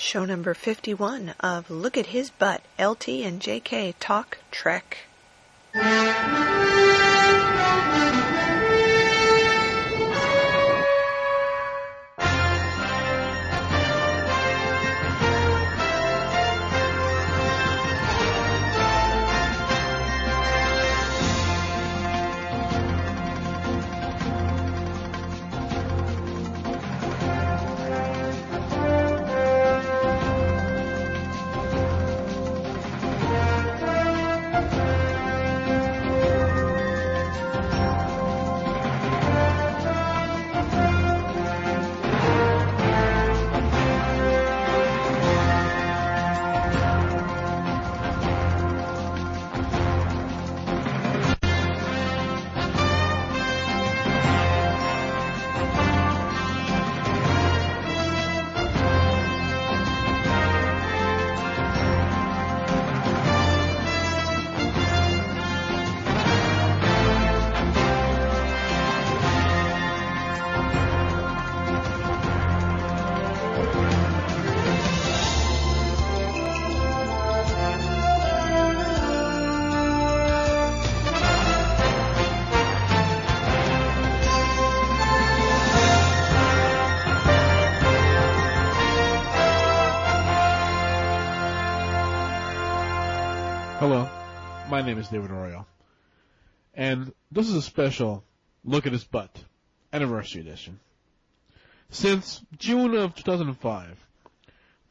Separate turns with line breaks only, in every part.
Show number 51 of Look at His Butt, LT and JK Talk Trek.
Name is David Arroyo, and this is a special Look at His Butt Anniversary Edition. Since June of 2005,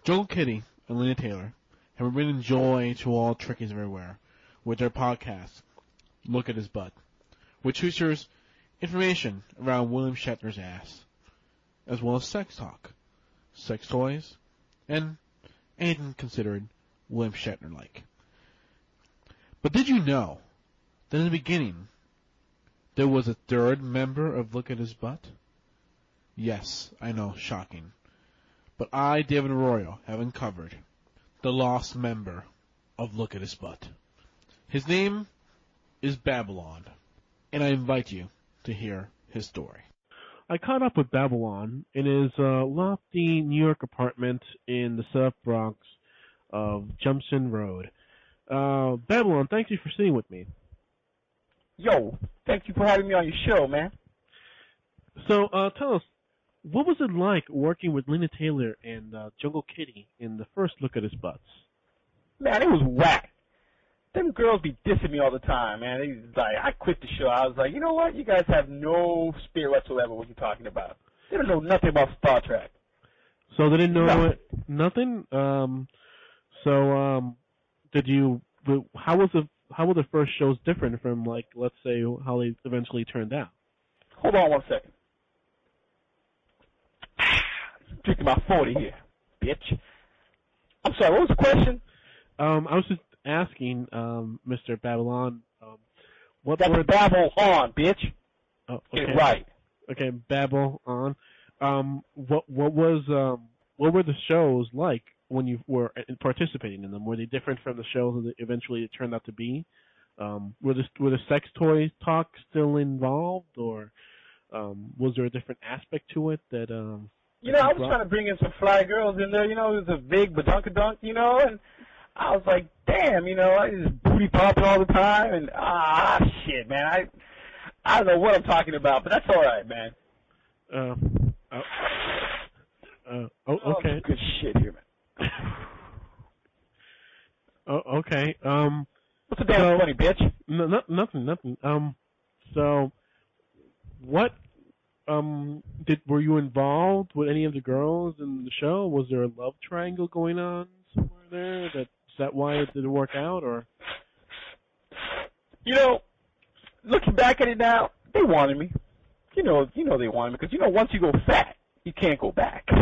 Joel Kitty and Lena Taylor have been joy to all Trekkies everywhere with their podcast, Look at His Butt, which features information around William Shatner's ass, as well as sex talk, sex toys, and anything considered William Shatner-like. But did you know that in the beginning there was a third member of Look at His Butt? Yes, I know, shocking. But I, David Arroyo, have uncovered the lost member of Look at His Butt. His name is Babylon, and I invite you to hear his story.
I caught up with Babylon in his uh, lofty New York apartment in the South Bronx of Jumson Road. Uh, Babylon, thank you for sitting with me.
Yo, thank you for having me on your show, man.
So, uh, tell us, what was it like working with Lena Taylor and uh, Jungle Kitty in the first look at his butts?
Man, it was whack. Them girls be dissing me all the time, man. They was like, I quit the show. I was like, you know what? You guys have no spirit whatsoever. What you're talking about? They don't know nothing about Star Trek.
So they didn't know
No.
it, nothing. Um, so um, did you? How was the how were the first shows different from like let's say how they eventually turned out?
Hold on one second. Drinking my 40 here, bitch. I'm sorry, what was the question?
Um, I was just asking, um, Mr. Babylon, um, what
That's
were
Babble on, bitch.
oh, okay,
right.
okay, Babel on. Um, what what was um what were the shows like when you were participating in them? Were they different from the shows that eventually it turned out to be? Um, were the were the sex toys talk still involved, or um, was there a different aspect to it that um?
You know, I was trying to bring in some fly girls in there. You know, it was a big badunkadunk, you know, and I was like, damn, you know, I just booty popping all the time, and ah, shit, man, I, I don't know what I'm talking about, but that's all right, man.
Uh, uh, uh, oh,
Oh, good shit here, man.
Oh, okay. Um,
What's the damn
So-
funny, bitch?
no, no, nothing, nothing. Um, so, what, um, did were you involved with any of the girls in the show? Was there a love triangle going on somewhere there? That is that why it didn't work out, or?
You know, looking back at it now, they wanted me. You know, you know they wanted me because you know once you go fat, you can't go back.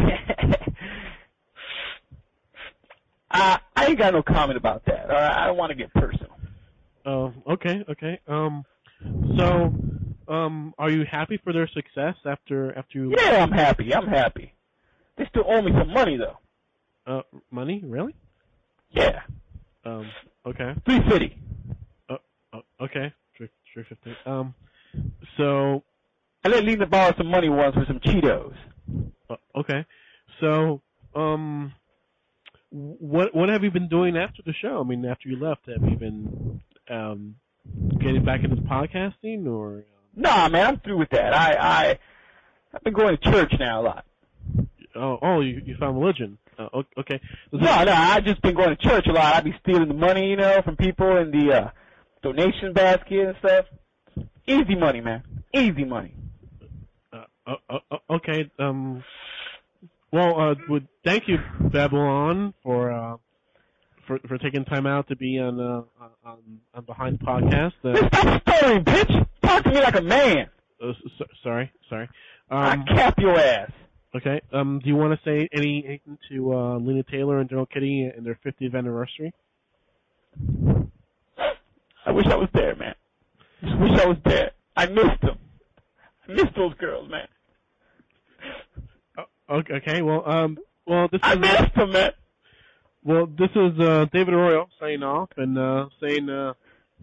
I I ain't got no comment about that. All right, I don't want to get personal.
Oh, okay, okay. Um, so, um, are you happy for their success after after you?
Yeah, I'm happy. I'm happy. They still owe me some money though.
Uh, money, really?
Yeah,
Um, okay.
three fifty.
Oh, okay. Three, three fifty. Um, so
I let Lena borrow some money once for some Cheetos.
Uh, okay. So, um, what what have you been doing after the show? I mean, after you left, have you been um, getting back into podcasting or?
Nah, man, I'm through with that. I I I've been going to church now a lot.
Oh, oh, you you found religion. Uh, okay.
No, no, I just been going to church a lot. I be stealing the money, you know, from people in the uh donation basket and stuff. Easy money, man. Easy money.
Uh, uh, uh, okay. Um. Well, uh, would thank you, Babylon, for uh, for for taking time out to be on uh, on, on behind the podcast. Uh,
Stop stuttering, bitch. Talk to me like a man.
uh, s- sorry, sorry.
I
Um,
cap your ass.
okay. Um. Do you want to say any anything to uh, Lena Taylor and Jungle Kitty and their 50th anniversary?
I wish I was there, man. I wish I was there. I missed them. I missed those girls, man.
Okay. Okay. Well. Um. Well, this
I
is
missed them, man.
well. This is uh, David Arroyo signing off and uh, saying uh,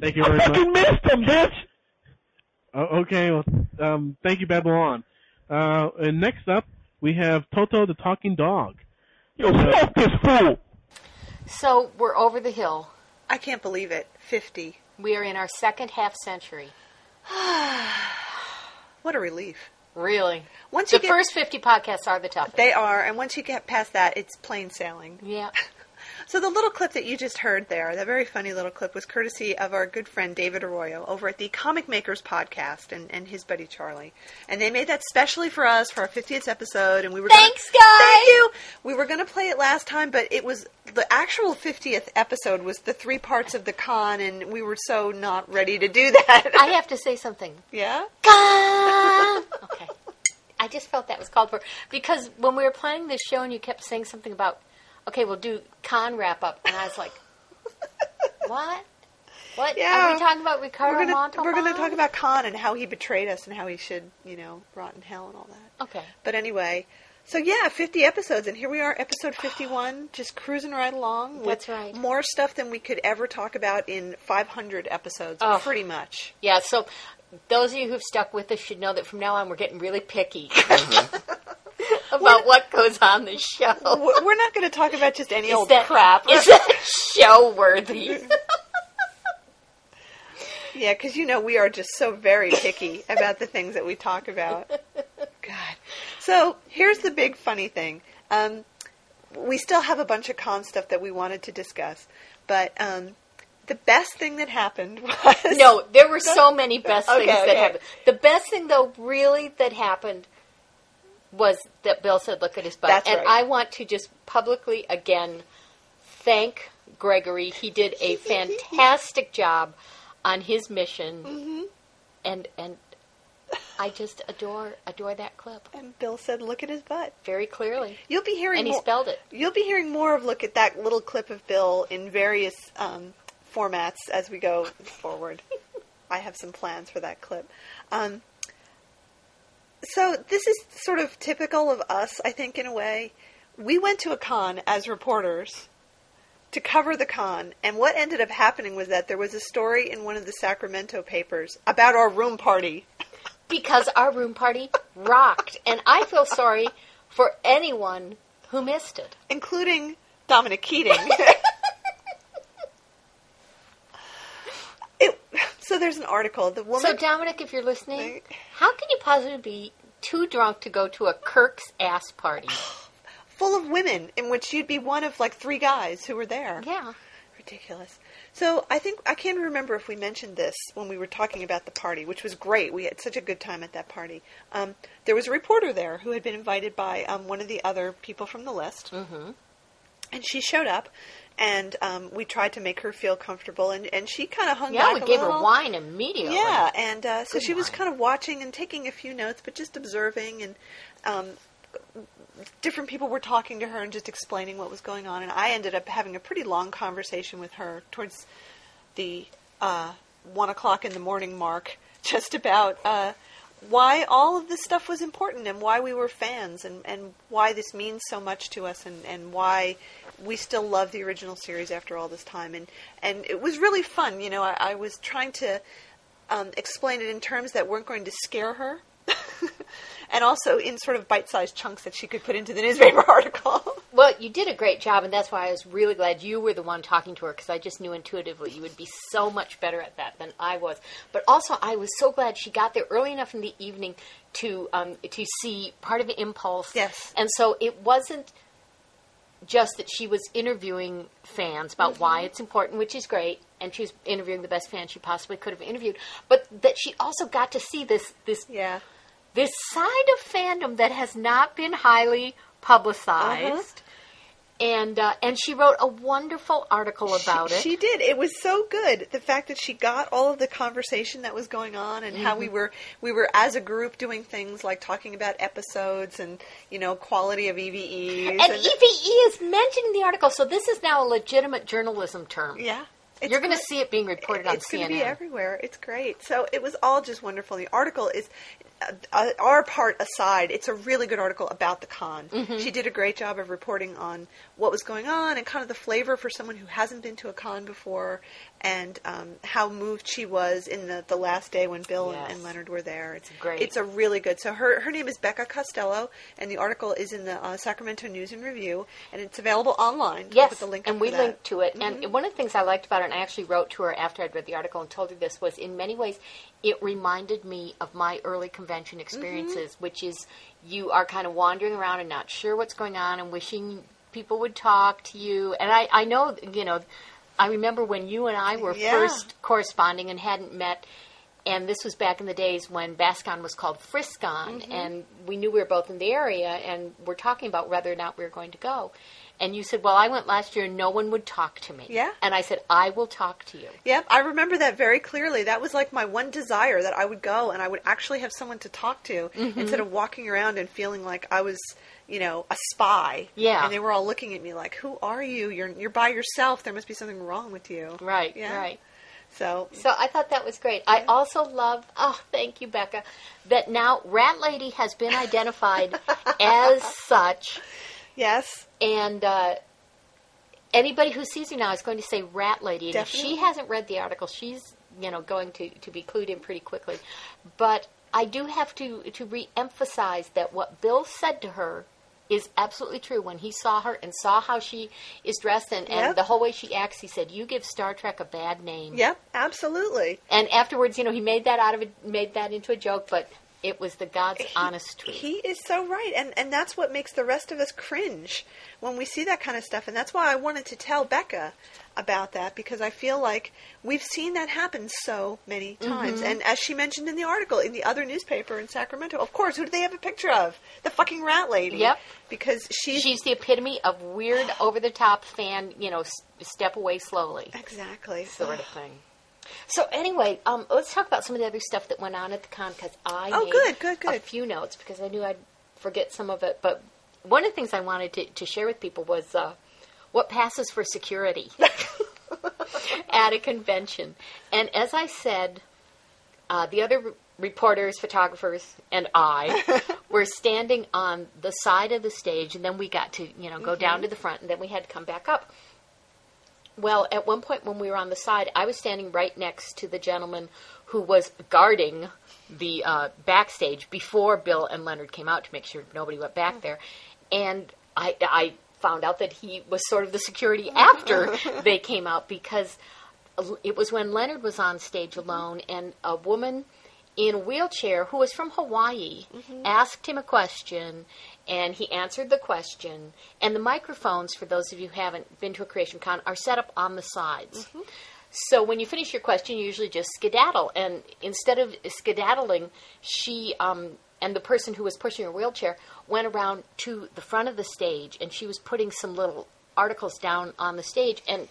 thank you
I
very much.
fucking missed them, bitch.
Oh, okay, well, um, thank you, Babylon. Uh, and next up, we have Toto the talking dog.
Yo, smoke this fool.
So we're over the hill.
I can't believe it. 50.
We are in our second half century.
What a relief.
Really.
Once
The
you get,
first 50 podcasts are the toughest.
they are, and once you get past that, it's plain sailing.
yeah.
So the little clip that you just heard there, that very funny little clip, was courtesy of our good friend David Arroyo over at the Comic Makers podcast and, and his buddy Charlie. And they made that specially for us for our 50th episode, and we were
Thanks,
gonna,
guys!
Thank you. We were going to play it last time, but it was the actual 50th episode was the three parts of the con, and we were so not ready to do that.
I have to say something.
yeah.
Gah! Okay. I just felt that was called for because when we were planning this show and you kept saying something about, okay, we'll do con wrap up, and I was like, what? What
Yeah.
are we talking about? Ricardo
We're gonna
Montalban?
we're gonna talk about Khan and how he betrayed us and how he should you know rot in hell and all that.
Okay.
But anyway, so yeah, 50 episodes, and here we are, episode 51, just cruising right along. with
That's right.
More stuff than we could ever talk about in 500 episodes,
Oh.
pretty much.
Yeah. So those of you who've stuck with us should know that from now on we're getting really picky mm-hmm. About what goes on the show.
We're not going to talk about just any
Is
old
that
crap.
Is that show worthy?
Yeah, because you know we are just so very picky about the things that we talk about. God. So here's the big funny thing. Um, we still have a bunch of con stuff that we wanted to discuss, but um, the best thing that happened was
no, there were so many best
Okay,
things that happened. The best thing, though, really that happened was that Bill said, "Look at his butt,"
That's
and
right.
I want to just publicly again thank Gregory. He did a fantastic job on his mission,
Mm-hmm.
and and I just adore adore that clip
And Bill said, "Look at his butt."
very clearly,
You'll be hearing
and he
more.
spelled it.
You'll be hearing more of look at that little clip of Bill in various um, formats as we go forward. I have some plans for that clip. Um, so this is sort of typical of us, I think, in a way. We went to a con as reporters to cover the con, and what ended up happening was that there was a story in one of the Sacramento papers about our room party.
because our room party rocked, and I feel sorry for anyone who missed it.
including Dominic Keating. it, so there's an article. The woman.
So, Dominic, if you're listening, how can you possibly be too drunk to go to a Kirk's ass party?
full of women, in which you'd be one of like three guys who were there.
Yeah.
Ridiculous. So I think I can't remember if we mentioned this when we were talking about the party, which was great. We had such a good time at that party. Um, there was a reporter there who had been invited by um, one of the other people from the list,
Mm-hmm.
And she showed up, and um, we tried to make her feel comfortable, and, and she kind of hung
Yeah,
back
we
a
gave
little.
her wine immediately.
Yeah, and uh, so
Good
she was kind of watching and taking a few notes, but just observing, and um, different people were talking to her and just explaining what was going on. And I ended up having a pretty long conversation with her towards the uh, one o'clock in the morning mark, just about uh, why all of this stuff was important and why we were fans and, and why this means so much to us and, and why we still love the original series after all this time. And and it was really fun. You know, I, I was trying to um, explain it in terms that weren't going to scare her. and also in sort of bite-sized chunks that she could put into the newspaper article.
Well, you did a great job, and that's why I was really glad you were the one talking to her because I just knew intuitively you would be so much better at that than I was. But also, I was so glad she got there early enough in the evening to um, to see part of the Impulse.
Yes.
and so it wasn't just that she was interviewing fans about why
Mm-hmm.
it's important, which is great, and she was interviewing the best fans she possibly could have interviewed, but that she also got to see this this
Yeah.
This side of fandom that has not been highly publicized.
Uh-huh.
And uh, and she wrote a wonderful article about
she,
it.
She did. It was so good. The fact that she got all of the conversation that was going on and how we
Mm-hmm.
were we were as a group doing things like talking about episodes and you know quality of EVEs
and E EVE is mentioned in the article, so this is now a legitimate journalism term.
yeah. It's
You're going to see it being reported on
it's going to be everywhere. It's great. So it was all just wonderful. The article is, our part aside, it's a really good article about the con.
Mm-hmm.
She did a great job of reporting on what was going on and kind of the flavor for someone who hasn't been to a con before, and um, how moved she was in the, the last day when Bill
Yes.
and, and Leonard were there. It's
great.
It's a really good. So her her name is Becca Costello, and the article is in the uh, Sacramento News and Review, and it's available online.
Yes,
the link
and we.
Mm-hmm.
linked to it. And one of the things I liked about it, and I actually wrote to her after I'd read the article and told her this, was in many ways it reminded me of my early convention experiences,
Mm-hmm.
which is you are kind of wandering around and not sure what's going on and wishing people would talk to you. And I, I know, you know, I remember when you and I were
Yeah.
first corresponding and hadn't met. And this was back in the days when Bascon was called Friscon,
Mm-hmm.
and we knew we were both in the area, and we're talking about whether or not we were going to go. And you said, "Well, I went last year, and no one would talk to me."
Yeah.
And I said, "I will talk to you."
Yep, I remember that very clearly. That was like my one desire that I would go and I would actually have someone to talk to
Mm-hmm.
instead of walking around and feeling like I was, you know, a spy.
Yeah.
And they were all looking at me like, "Who are you? You're you're by yourself. There must be something wrong with you."
Right.
Yeah.
Right.
So,
So I thought that was great. I also love, oh, thank you, Becca, that now Rat Lady has been identified as such,
yes.
and uh, anybody who sees you now is going to say Rat Lady. And if she hasn't read the article, she's you know going to, to be clued in pretty quickly. But I do have to to re-emphasize that what Bill said to her is absolutely true. When he saw her and saw how she is dressed and, and
Yep.
the whole way she acts, he said, "You give Star Trek a bad name."
Yep, absolutely.
And afterwards, you know, he made that out of it, made that into a joke, but it was the God's
He-
honest truth.
He is so right, and and that's what makes the rest of us cringe when we see that kind of stuff, and that's why I wanted to tell Becca about that because I feel like we've seen that happen so many times,
Mm-hmm.
and as she mentioned in the article in the other newspaper in Sacramento, of course, who do they have a picture of? The fucking rat lady.
Yep.
Because she's,
She's the epitome of weird, over the top fan, you know, s- step away slowly
exactly
sort of thing. So anyway, um, let's talk about some of the other stuff that went on at the con because I
Oh,
made
good, good,
a
good.
few notes because I knew I'd forget some of it. But one of the things I wanted to, to share with people was uh, what passes for security at a convention. And as I said, uh, the other re- reporters, photographers, and I were standing on the side of the stage, and then we got to you know go down to the front, and then we had to come back up. Well, at one point when we were on the side, I was standing right next to the gentleman who was guarding the uh, backstage before Bill and Leonard came out to make sure nobody went back there, and I, I found out that he was sort of the security after they came out because it was when Leonard was on stage alone, and a woman in a wheelchair who was from Hawaii asked him a question, and he answered the question. And the microphones, for those of you who haven't been to a Creation Con, are set up on the sides. So when you finish your question, you usually just skedaddle. And instead of skedaddling, she um, and the person who was pushing her wheelchair went around to the front of the stage, and she was putting some little articles down on the stage. And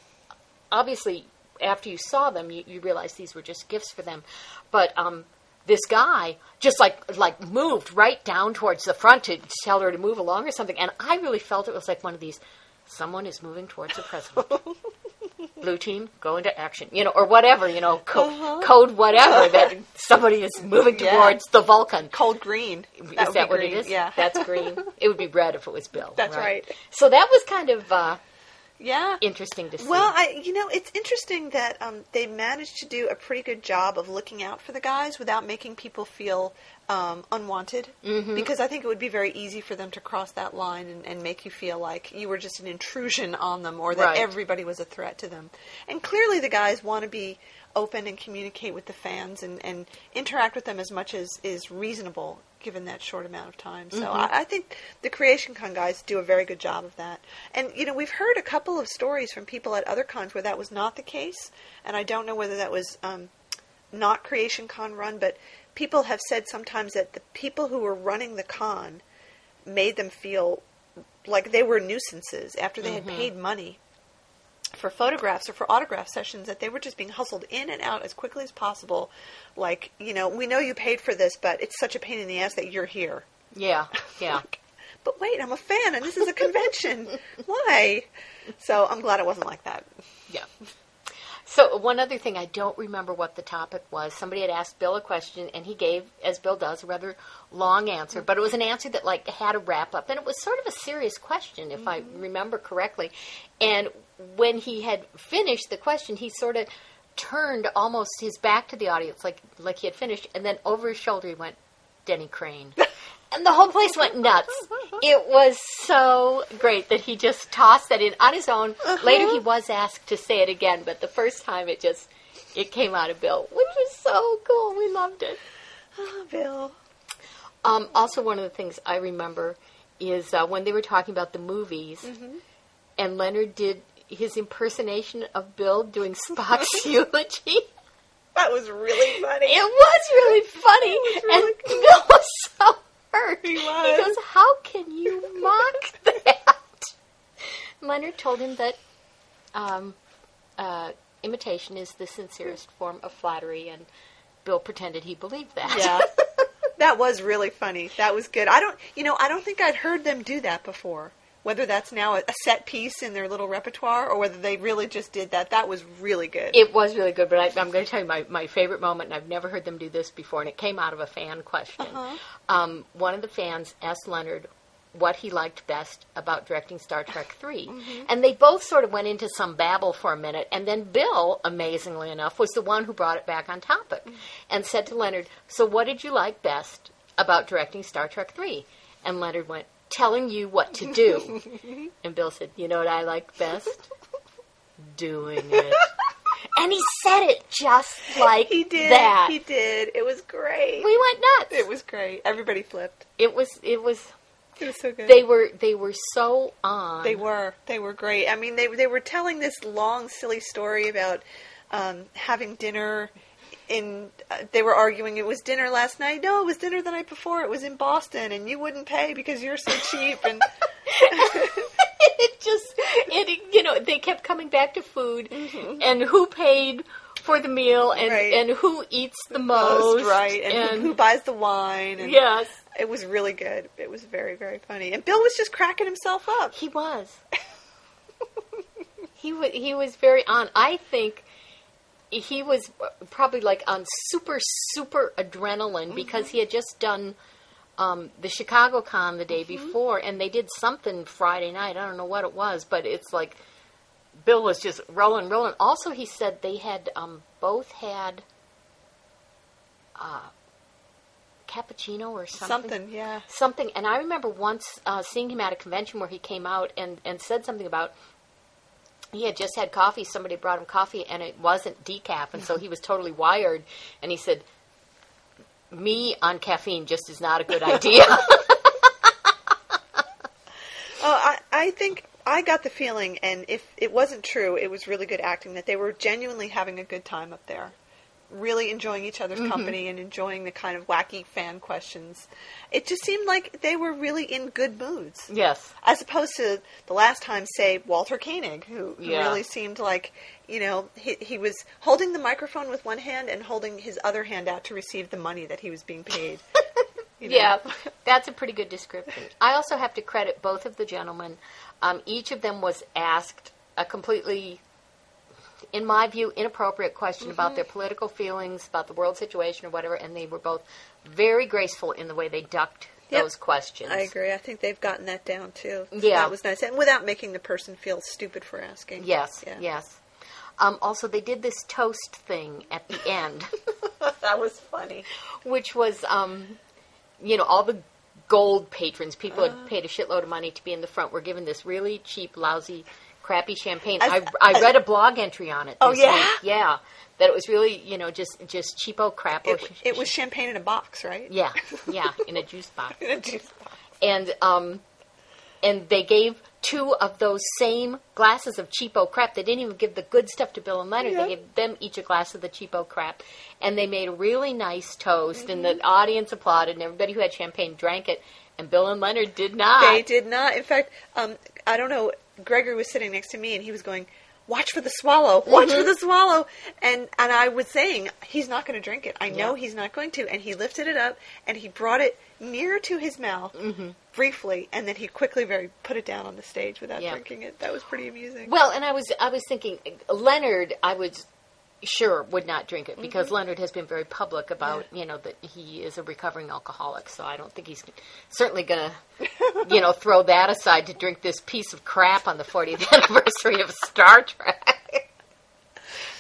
obviously, after you saw them, you, you realized these were just gifts for them. But um, this guy just like like moved right down towards the front to tell her to move along or something. And I really felt it was like one of these. Someone is moving towards the president. Blue team, go into action, you know, or whatever, you know, co- code whatever that somebody is moving
Yeah.
towards the Vulcan.
cold green.
Is that what
green.
it is?
Yeah.
That's green. it would be red if it was Bill.
That's right.
So that was kind of uh,
Yeah.
interesting to see.
Well, I you know it's interesting that um, they managed to do a pretty good job of looking out for the guys without making people feel um, unwanted. Mm-hmm. Because I think it would be very easy for them to cross that line and, and make you feel like you were just an intrusion on them or that
Right.
everybody was a threat to them. And clearly, the guys want to be open and communicate with the fans and, and interact with them as much as is reasonable given that short amount of time. So
Mm-hmm.
I, I think the Creation Con guys do a very good job of that. And you know, we've heard a couple of stories from people at other cons where that was not the case, and I don't know whether that was um, not Creation Con run, but people have said sometimes that the people who were running the con made them feel like they were nuisances after they had paid money for photographs or for autograph sessions that they were just being hustled in and out as quickly as possible. Like, you know, we know you paid for this, but it's such a pain in the ass that you're here.
yeah, yeah.
Like, but wait, I'm a fan and this is a convention. Why? So I'm glad it wasn't like that.
Yeah. So one other thing, I don't remember what the topic was. Somebody had asked Bill a question, and he gave, as Bill does, a rather long answer. But it was an answer that like had a wrap up, and it was sort of a serious question, if I mm-hmm. remember correctly. And when he had finished the question, he sort of turned almost his back to the audience, like like he had finished, and then over his shoulder he went, "Denny Crane." And the whole place went nuts. It was so great that he just tossed that in on his own. Later, he was asked to say it again, but the first time it just it came out of Bill, which was so cool. We loved it.
Oh, Bill.
Um, also, one of the things I remember is uh, when they were talking about the movies, and Leonard did his impersonation of Bill doing Spock's eulogy.
That was really funny.
It was really funny,
really
and Bill was so hurt.
He was.
goes, "How can you mock that?" Leonard told him that um, uh, imitation is the sincerest form of flattery, and Bill pretended he believed that.
Yeah. that was really funny. That was good. I don't, you know, I don't think I'd heard them do that before. Whether that's now a, set piece in their little repertoire or whether they really just did that. That was really good.
It was really good, but I, I'm going to tell you my, my favorite moment, and I've never heard them do this before, and it came out of a fan question. Uh-huh. Um, one of the fans asked Leonard what he liked best about directing Star Trek 3. Mm-hmm. And they both sort of went into some babble for a minute, and then Bill, amazingly enough, was the one who brought it back on topic mm-hmm. and said to Leonard, So what did you like best about directing Star Trek 3? And Leonard went, Telling you what to do. and Bill said, You know what I like best? Doing it. And he said it just like
he did.
that.
He did. It was great.
we went nuts.
it was great. Everybody flipped.
It was. It was.
It was so good.
They were. They were so on.
They were. They were great. I mean, they they were telling this long, silly story about um, having dinner. In uh, they were arguing it was dinner last night. No, it was dinner the night before. It was in Boston, and you wouldn't pay because you're so cheap. And
it just. It. You know. They kept coming back to food, and who paid for the meal, and
Mm-hmm. Right.
and who eats the most,
most right, and, who- who buys the wine? And
yes,
it was really good. It was very very funny. And Bill was just cracking himself up.
he was. he was. He was very on. I think. He was probably like on super, super adrenaline
Mm-hmm.
because he had just done um, the Chicago Con the day
Mm-hmm.
before, and they did something Friday night. I don't know what it was, but it's like Bill was just rolling, rolling. Also, he said they had um, both had uh, cappuccino or something.
Something, yeah.
Something. And I remember once uh, seeing him at a convention where he came out and, and said something about he had just had coffee. Somebody brought him coffee, and it wasn't decaf, and so he was totally wired. And he said, "Me on caffeine just is not a good idea."
Oh, I, I think I got the feeling, and if it wasn't true, it was really good acting that they were genuinely having a good time up there, really enjoying each other's company and enjoying the kind of wacky fan questions. It just seemed like they were really in good moods,
yes.
as opposed to the last time, say Walter Koenig, who, who
Yeah.
really seemed like you know he he was holding the microphone with one hand and holding his other hand out to receive the money that he was being paid. You know?
Yeah, that's a pretty good description. I also have to credit both of the gentlemen. Um, each of them was asked a completely, in my view, inappropriate question about their political feelings, about the world situation, or whatever, and they were both very graceful in the way they ducked
Yep.
those questions.
I agree. I think they've gotten that down too.
Yeah.
that was nice, and without making the person feel stupid for asking.
Yes,
Yeah.
yes. Um, also, they did this toast thing at the end,
that was funny.
which was, um, you know, all the gold patrons, people
Uh.
had paid a shitload of money to be in the front, were given this really cheap, lousy, crappy champagne. I, I read a blog entry on it.
Oh, yeah?
week. yeah, that it was really, you know, just just cheapo crap.
It, it was champagne in a box, right?
yeah, yeah, in a juice box.
In a juice box.
and um, and they gave two of those same glasses of cheapo crap. They didn't even give the good stuff to Bill and Leonard.
Yeah.
They gave them each a glass of the cheapo crap, and they made a really nice toast. And
Mm-hmm.
the audience applauded, and everybody who had champagne drank it. And Bill and Leonard did not.
They did not. In fact, um, I don't know. Gregory was sitting next to me, and he was going, "Watch for the swallow! Watch
Mm-hmm.
for the swallow!" And and I was saying, "He's not going to drink it. I know
Yeah.
he's not going to." And he lifted it up, and he brought it near to his mouth
Mm-hmm.
briefly, and then he quickly very put it down on the stage without
Yeah.
drinking it. That was pretty amusing.
Well, and I was I was thinking Leonard. I was sure would not drink it because
Mm-hmm.
Leonard has been very public about you know that he is a recovering alcoholic. So I don't think he's certainly going to you know throw that aside to drink this piece of crap on the 40th anniversary of Star Trek.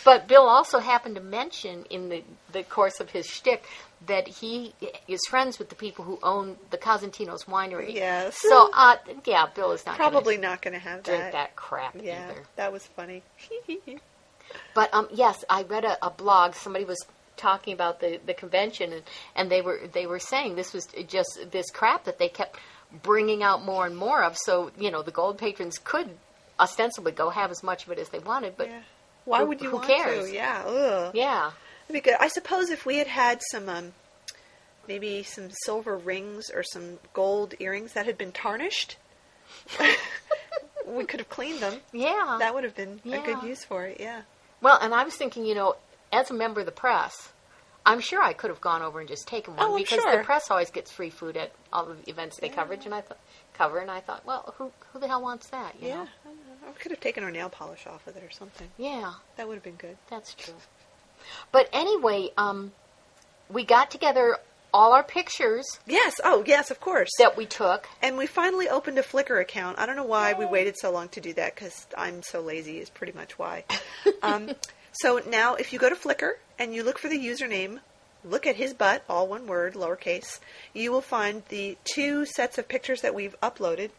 But Bill also happened to mention in the, the course of his shtick that he is friends with the people who own the Cosentino's winery.
Yes.
So, uh, yeah, Bill is not gonna
Probably not going to have
drink
that.
that crap
Yeah,
either.
that was funny.
But um, yes, I read a, a blog. Somebody was talking about the, the convention, and, and they were they were saying this was just this crap that they kept bringing out more and more of. So you know, the gold patrons could ostensibly go have as much of it as they wanted, but
yeah. Why
who-
would you
who
want
cares?
to? Yeah. Ugh.
yeah,
That'd be good. I suppose if we had had some, um, maybe some silver rings or some gold earrings that had been tarnished, we could have cleaned them.
yeah.
That would have been a good use for it. Yeah.
Well, and I was thinking, you know, as a member of the press. I'm sure I could have gone over and just taken one
Oh,
because
sure.
the press always gets free food at all the events they coverage, and I thought cover, and I thought, well, who who the hell wants that? You
Yeah.
know.
I could have taken our nail polish off with it or something.
yeah.
That would have been good.
That's true. But anyway, um, we got together all our pictures
Yes. Oh, yes. Of course.
that we took.
And we finally opened a Flickr account. I don't know why we waited so long to do that because I'm so lazy, is pretty much why. um, so now, if you go to Flickr and you look for the username, look at his butt, all one word, lowercase, you will find the two sets of pictures that we've uploaded.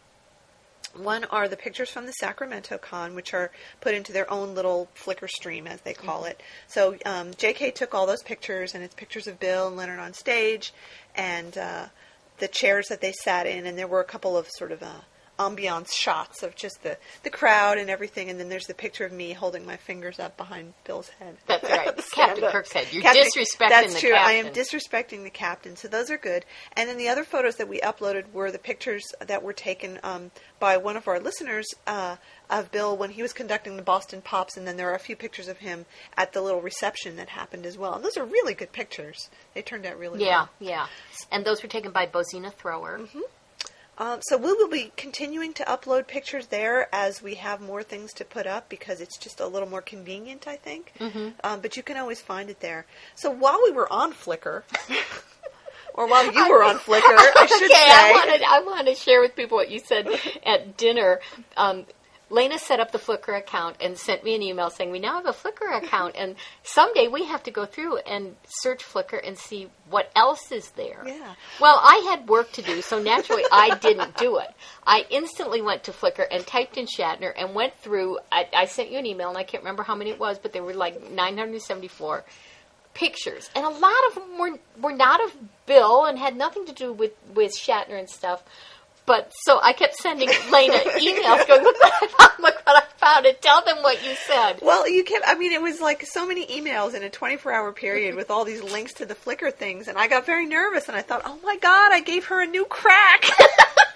One are the pictures from the Sacramento Con, which are put into their own little Flickr stream, as they call it. So um, JK took all those pictures, and it's pictures of Bill and Leonard on stage, and uh, the chairs that they sat in, and there were a couple of sort of uh, ambiance shots of just the, the crowd and everything, and then there's the picture of me holding my fingers up behind Bill's head.
That's right. Captain. Kirk's head. You're
Captain-
disrespecting
That's
the
true. I am disrespecting the captain, so those are good. And then the other photos that we uploaded were the pictures that were taken um, by one of our listeners uh, of Bill when he was conducting the Boston Pops, and then there are a few pictures of him at the little reception that happened as well. And those are really good pictures. They turned out really
Yeah,
well.
yeah. And those were taken by Bozina Thrower.
Mm-hmm. Um, so we will be continuing to upload pictures there as we have more things to put up because it's just a little more convenient, I think. Mm-hmm. Um, but you can always find it there. So while we were on Flickr, or while you were on Flickr, I should
okay, I
say.
wanted I want to share with people what you said at dinner. Um, Lena set up the Flickr account and sent me an email saying we now have a Flickr account, and someday we have to go through and search Flickr and see what else is there.
Yeah.
Well, I had work to do, so naturally I didn't do it. I instantly went to Flickr and typed in Shatner and went through. I, I sent you an email, and I can't remember how many it was, but there were like 974 pictures, and a lot of them were were not of Bill and had nothing to do with with Shatner and stuff. But so I kept sending Lena emails, going, "Look what I found! Look what I found!" And tell them what you said.
Well, you kept, I mean, it was like so many emails in a 24 hour period with all these links to the Flickr things, and I got very nervous and I thought, oh my god, I gave her a new crack.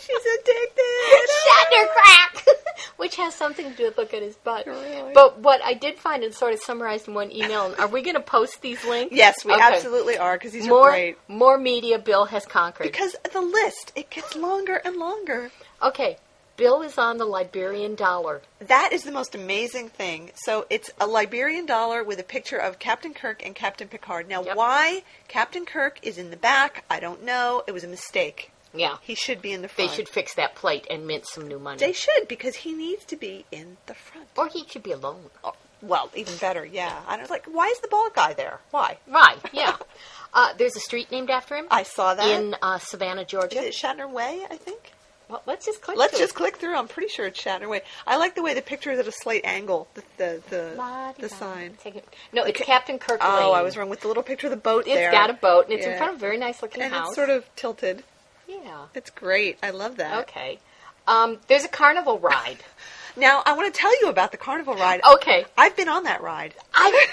She's addicted.
Shatner crack, which has something to do with look at his butt.
Really?
But what I did find and sort of summarized in one email. Are we going to post these links?
Yes, we
Okay.
absolutely are because these
More
are great.
more media Bill has conquered.
Because the list it gets longer and longer.
Okay, Bill is on the Liberian dollar.
That is the most amazing thing. So it's a Liberian dollar with a picture of Captain Kirk and Captain Picard. Now,
Yep.
why Captain Kirk is in the back, I don't know. It was a mistake.
Yeah.
He should be in the front.
They should fix that plate and mint some new money.
They should because he needs to be in the front.
or he should be alone.
Oh, well, even better, yeah. I was like, why is the bald guy there? Why?
Right, yeah. uh, there's a street named after him
I saw that.
in uh, Savannah, Georgia.
is it Shatner Way? I think.
Well, let's just click
Let's just
it.
click through. I'm pretty sure it's Shatner Way. I like the way the picture is at a slight angle. The the the, the sign.
Take it. No, it's Captain Kirk
Oh,
Lane.
I was wrong with the little picture of the boat
It's
there.
got a boat, and it's in front of a very nice looking
and
house.
it's sort of tilted.
Yeah.
It's great. I love that.
Okay. Um, there's a carnival ride.
Now I want to tell you about the carnival ride.
Okay.
I've been on that ride.
I,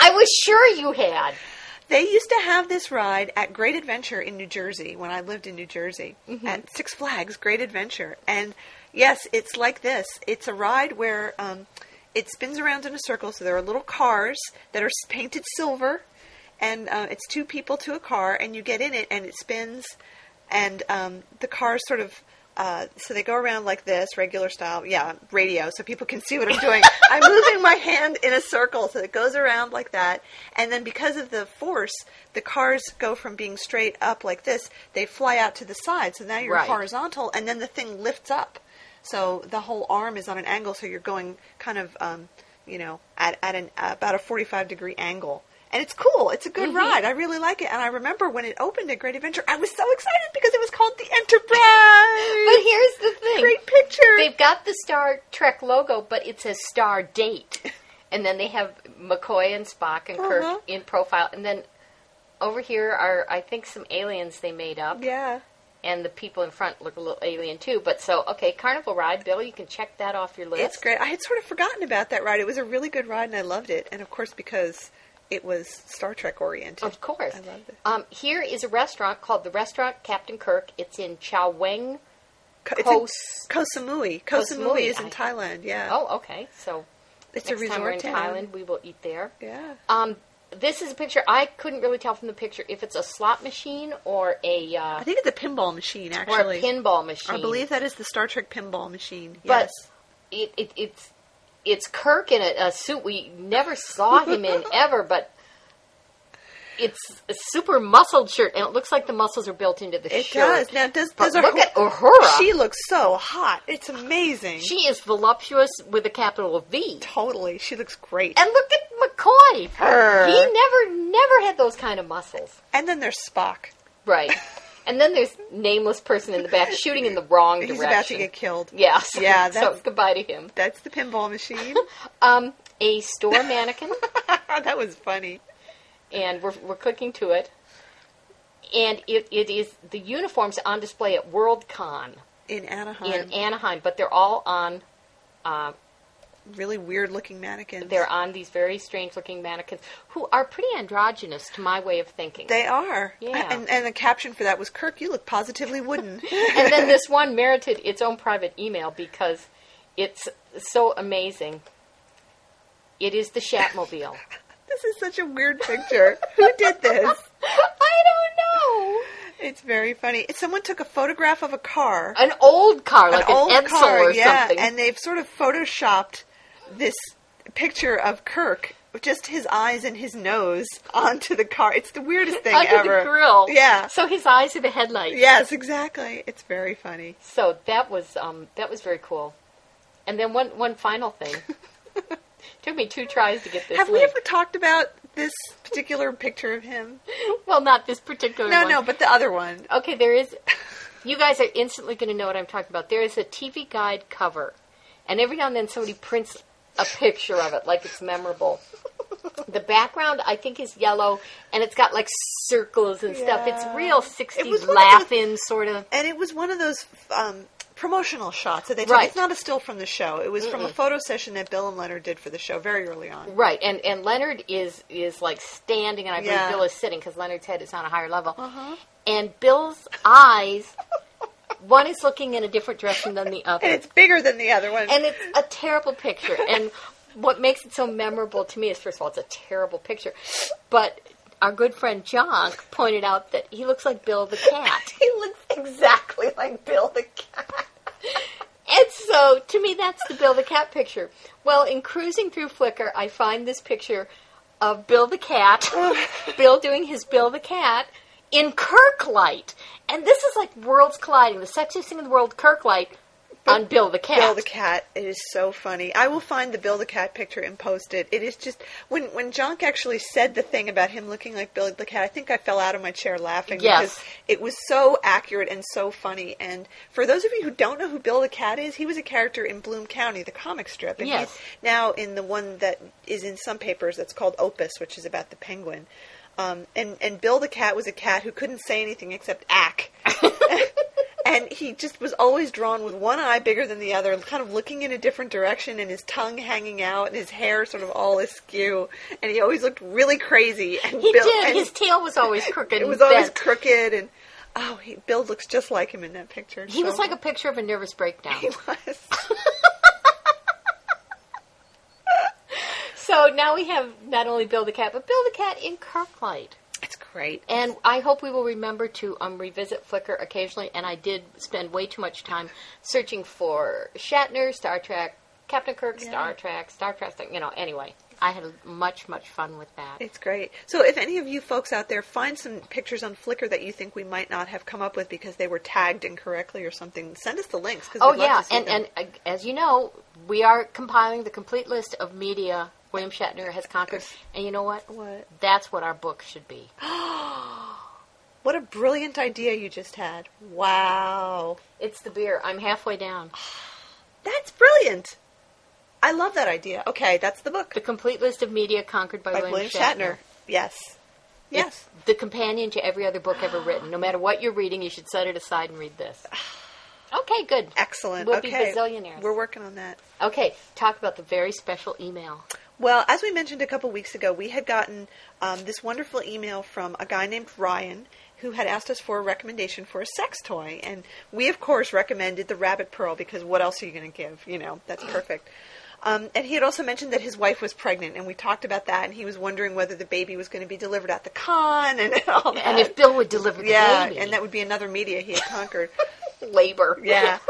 I was sure you had.
They used to have this ride at Great Adventure in New Jersey when I lived in New Jersey at Six Flags Great Adventure. And yes, it's like this. It's a ride where um, it spins around in a circle. So there are little cars that are painted silver, and uh, it's two people to a car, and you get in it, and it spins, and um, the cars sort of. Uh, so they go around like this, regular style. Yeah, radio, so people can see what I'm doing. I'm moving my hand in a circle, so it goes around like that. And then because of the force, the cars go from being straight up like this, they fly out to the side. So now you're
Right.
horizontal, and then the thing lifts up. So the whole arm is on an angle, so you're going kind of, um, you know, at, at an about a 45 degree angle. And it's cool. It's a good
Mm-hmm.
ride. I really like it. And I remember when it opened at Great Adventure, I was so excited because it was called the Enterprise.
But here's the thing.
Great picture.
They've got the Star Trek logo, but it says Star Date. And then they have McCoy and Spock and
Uh-huh.
Kirk in profile. And then over here are, I think, some aliens they made up.
yeah.
And the people in front look a little alien, too. But so, okay, Carnival Ride. Bill, you can check that off your list.
It's great. I had sort of forgotten about that ride. It was a really good ride, and I loved it. And of course, because it was Star Trek oriented.
Of course.
I loved it.
Um, here is a restaurant called the Restaurant Captain Kirk. It's in Chaweng.
Co- it's
Kos-
in Koh Samui. Koh Samui is in
I-
Thailand. Yeah.
Oh, okay. So
it's
next
a
time we're
resort
in
town.
Thailand, we will eat there.
Yeah.
Um, this is a picture. I couldn't really tell from the picture if it's a slot machine or a uh,
I think it's a pinball machine, actually.
or a pinball machine.
I believe that is the Star Trek pinball machine.
but
Yes.
it, it, it's it's Kirk in a, a suit we never saw him in ever, but it's a super muscled shirt, and it looks like the muscles are built into the
It
shirt.
It does. Now, does, does
look
Uhura-
at Uhura.
She looks so hot. It's amazing.
She is voluptuous with a capital V.
totally. She looks great.
And look at McCoy.
Her.
He never, never had those kind of muscles.
And then there's Spock.
Right. And then there's nameless person in the back shooting in the wrong
He's
direction.
He's about to get killed.
Yeah. So,
Yeah,
so goodbye to him.
That's the pinball machine.
Um, a store mannequin,
that was funny.
and we're we're clicking to it. And it, it is the uniforms on display at WorldCon
In Anaheim.
in Anaheim, but they're all on uh,
really weird looking mannequins.
they're on these very strange looking mannequins who are pretty androgynous to my way of thinking.
They are.
Yeah.
And, and the caption for that was Kirk, you look positively wooden.
and then this one merited its own private email because it's so amazing. It is the Shatmobile.
this is such a weird picture. Who did this?
I don't know.
It's very funny. Someone took a photograph of a car.
An old car, like an,
old
Edsel
car,
or
yeah,
something.
and they've sort of photoshopped this picture of Kirk, just his eyes and his nose, onto the car. It's the weirdest thing
Under
ever.
the grill.
Yeah.
So his eyes are the headlights.
Yes, exactly. It's very funny.
So that was um, that was very cool. And then one one final thing. Took me two tries to get this.
Have we ever talked about this particular picture of him?
Well, not this particular
No,
one.
no, but the other one.
Okay, there is. You guys are instantly going to know what I'm talking about. There is a TV guide cover, and every now and then somebody prints a picture of it, like it's memorable. The background, I think, is yellow, and it's got like circles and stuff. It's real
It was
'60s
one of those-
laugh-in sort of.
And it was one of those um, promotional shots that they took.
Right.
It's not a still from the show. It was from a photo session that Bill and Leonard did for the show very early on.
Right, and and Leonard is is like standing, and I believe
Yeah.
Bill is sitting because Leonard's head is on a higher level.
Uh-huh.
And Bill's eyes, one is looking in a different direction than the other.
And it's bigger than the other one.
and it's a terrible picture. And what makes it so memorable to me is, first of all, it's a terrible picture. But our good friend John pointed out that he looks like Bill the cat.
he looks exactly like Bill the cat.
And So to me, that's the Bill the Cat picture. Well, in cruising through Flickr, I find this picture of Bill the Cat, Bill doing his Bill the Cat in Kirklight, and this is like worlds colliding. The sexiest thing in the world, Kirklight, on Bill the Cat.
Bill the Cat. It is so funny. I will find the Bill the Cat picture and post it. It is just when when John actually said the thing about him looking like Bill the Cat. I think I fell out of my chair laughing
Yes.
because it was so accurate and so funny. And for those of you who don't know who Bill the Cat is, he was a character in Bloom County, the comic strip. And
Yes.
he's now in the one that is in some papers that's called Opus, which is about the penguin. Um, and and Bill the Cat was a cat who couldn't say anything except ack. and he just was always drawn with one eye bigger than the other, kind of looking in a different direction, and his tongue hanging out, and his hair sort of all askew, and he always looked really crazy. And
He
Bill,
did.
and
His tail was always crooked.
it was always crooked, and oh, he, Bill looks just like him in that picture.
He
So-
was like a picture of a nervous breakdown.
he was.
So now we have not only Bill the Cat, but Bill the Cat in Kirklight.
It's great.
And I hope we will remember to um, revisit Flickr occasionally. And I did spend way too much time searching for Shatner, Star Trek, Captain Kirk, Star Trek, Star Trek. You know, anyway, I had much, much fun with that.
It's great. So, if any of you folks out there find some pictures on Flickr that you think we might not have come up with because they were tagged incorrectly or something, send us the links. Cause
Oh
we'd love
yeah,
to see
and
them.
and uh, as you know, we are compiling the complete list of media William Shatner has conquered. And you know what?
What?
That's what our book should be.
What a brilliant idea you just had. Wow.
It's the beer. I'm halfway down.
That's brilliant. I love that idea. Okay, that's the book
The complete list of media conquered by,
by
William,
William
Shatner.
Shatner. Yes. Yes.
It's the companion to every other book ever written. No matter what you're reading, you should set it aside and read this. Okay, good.
Excellent.
We'll be
okay.
bazillionaires.
We're working on that.
Okay, talk about the very special email.
Well, as we mentioned a couple weeks ago, we had gotten um, this wonderful email from a guy named Ryan who had asked us for a recommendation for a sex toy. And we, of course, recommended the Rabbit Pearl because what else are you going to give? You know, that's perfect. Um, and he had also mentioned that his wife was pregnant, and we talked about that, and he was wondering whether the baby was going to be delivered at the con and all that.
And if Bill would deliver the
yeah,
baby.
and that would be another media he had conquered.
labor.
Yeah.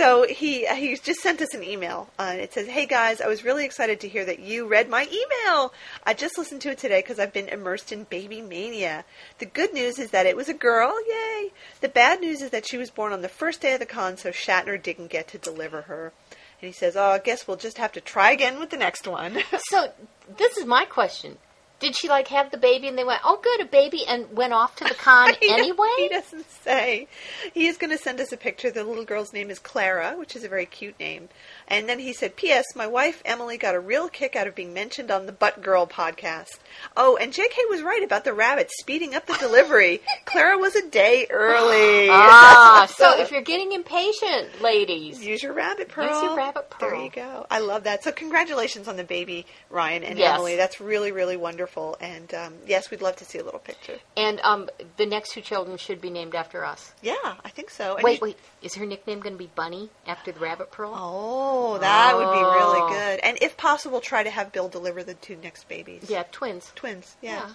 So he he just sent us an email. Uh, it says, "Hey guys, I was really excited to hear that you read my email. I just listened to it today because I've been immersed in baby mania. The good news is that it was a girl. Yay! The bad news is that she was born on the first day of the con, so Shatner didn't get to deliver her." And he says, "Oh, I guess we'll just have to try again with the next one."
So this is my question. Did she like have the baby and they went, oh good, a baby, and went off to the con anyway?
He doesn't say. He is going to send us a picture. The little girl's name is Clara, which is a very cute name. And then he said, P.S. My wife Emily got a real kick out of being mentioned on the Butt Girl podcast. Oh, and J.K. was right about the rabbit speeding up the delivery. Clara was a day early.
Ah, so if you're getting impatient, ladies,
Use your rabbit pearl.
Use your rabbit pearl.
There you go. I love that. So congratulations on the baby, Ryan and
Yes.
Emily. That's really, really wonderful. And um, yes, we'd love to see a little picture.
and um, the next two children should be named after us.
Yeah, I think so. And
Wait,
you-
wait, is her nickname going to be Bunny after the rabbit pearl?
Oh, that would be really
Oh.
good. And if possible, try to have Bill deliver the two next babies.
Yeah, twins.
Twins, yeah.
Yeah.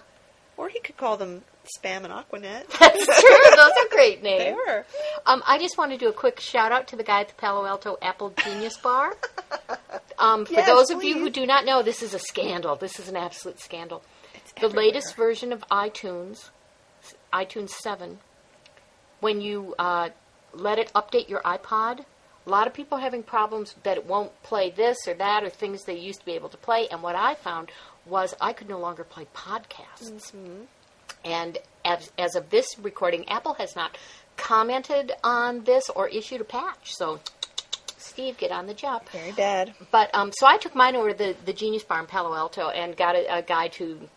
Or he could call them Spam and Aquanet.
That's true. Those are great
they
names.
were.
Um, I just want to do a quick shout out to the guy at the Palo Alto Apple Genius Bar. Um, for
Yes,
those of you who do not know, this is a scandal. This is an absolute scandal.
It's
the
everywhere.
latest version of iTunes, iTunes 7, when you uh, let it update your iPod, a lot of people are having problems that it won't play this or that or things they used to be able to play. And what I found was I could no longer play podcasts. And as, as of this recording, Apple has not commented on this or issued a patch. So, Steve, get on the job.
Very bad.
But um, so I took mine over to the, the Genius Bar in Palo Alto and got a, a guy to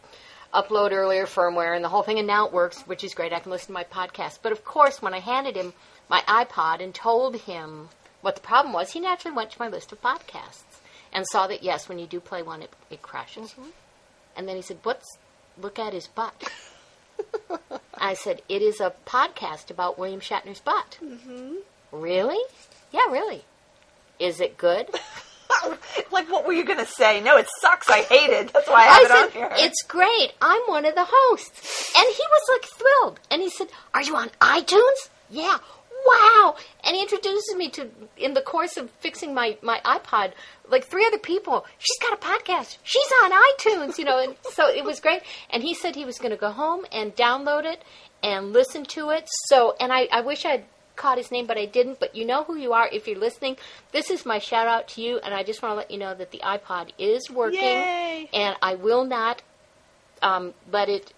upload earlier firmware and the whole thing, and now it works, which is great. I can listen to my podcast. But of course, when I handed him my iPod and told him what the problem was, he naturally went to my list of podcasts and saw that yes, when you do play one, it, it crashes. And then he said, "What's look at his butt?" I said, "It is a podcast about William Shatner's butt." Mm-hmm. Really? Yeah, really. Is it good?
like, what were you going to say? No, it sucks. I hate it. That's why I have
I
it on here.
it's great. I'm one of the hosts. And he was like thrilled. And he said, Are you on iTunes? Yeah. Wow! And he introduces me to, in the course of fixing my, my iPod, like three other people. She's got a podcast. She's on iTunes, you know. And so it was great. And he said he was going to go home and download it and listen to it. So, and I, I wish I'd caught his name, but I didn't. But you know who you are if you're listening. This is my shout out to you, and I just want to let you know that the iPod is working,
Yay.
and I will not um, let it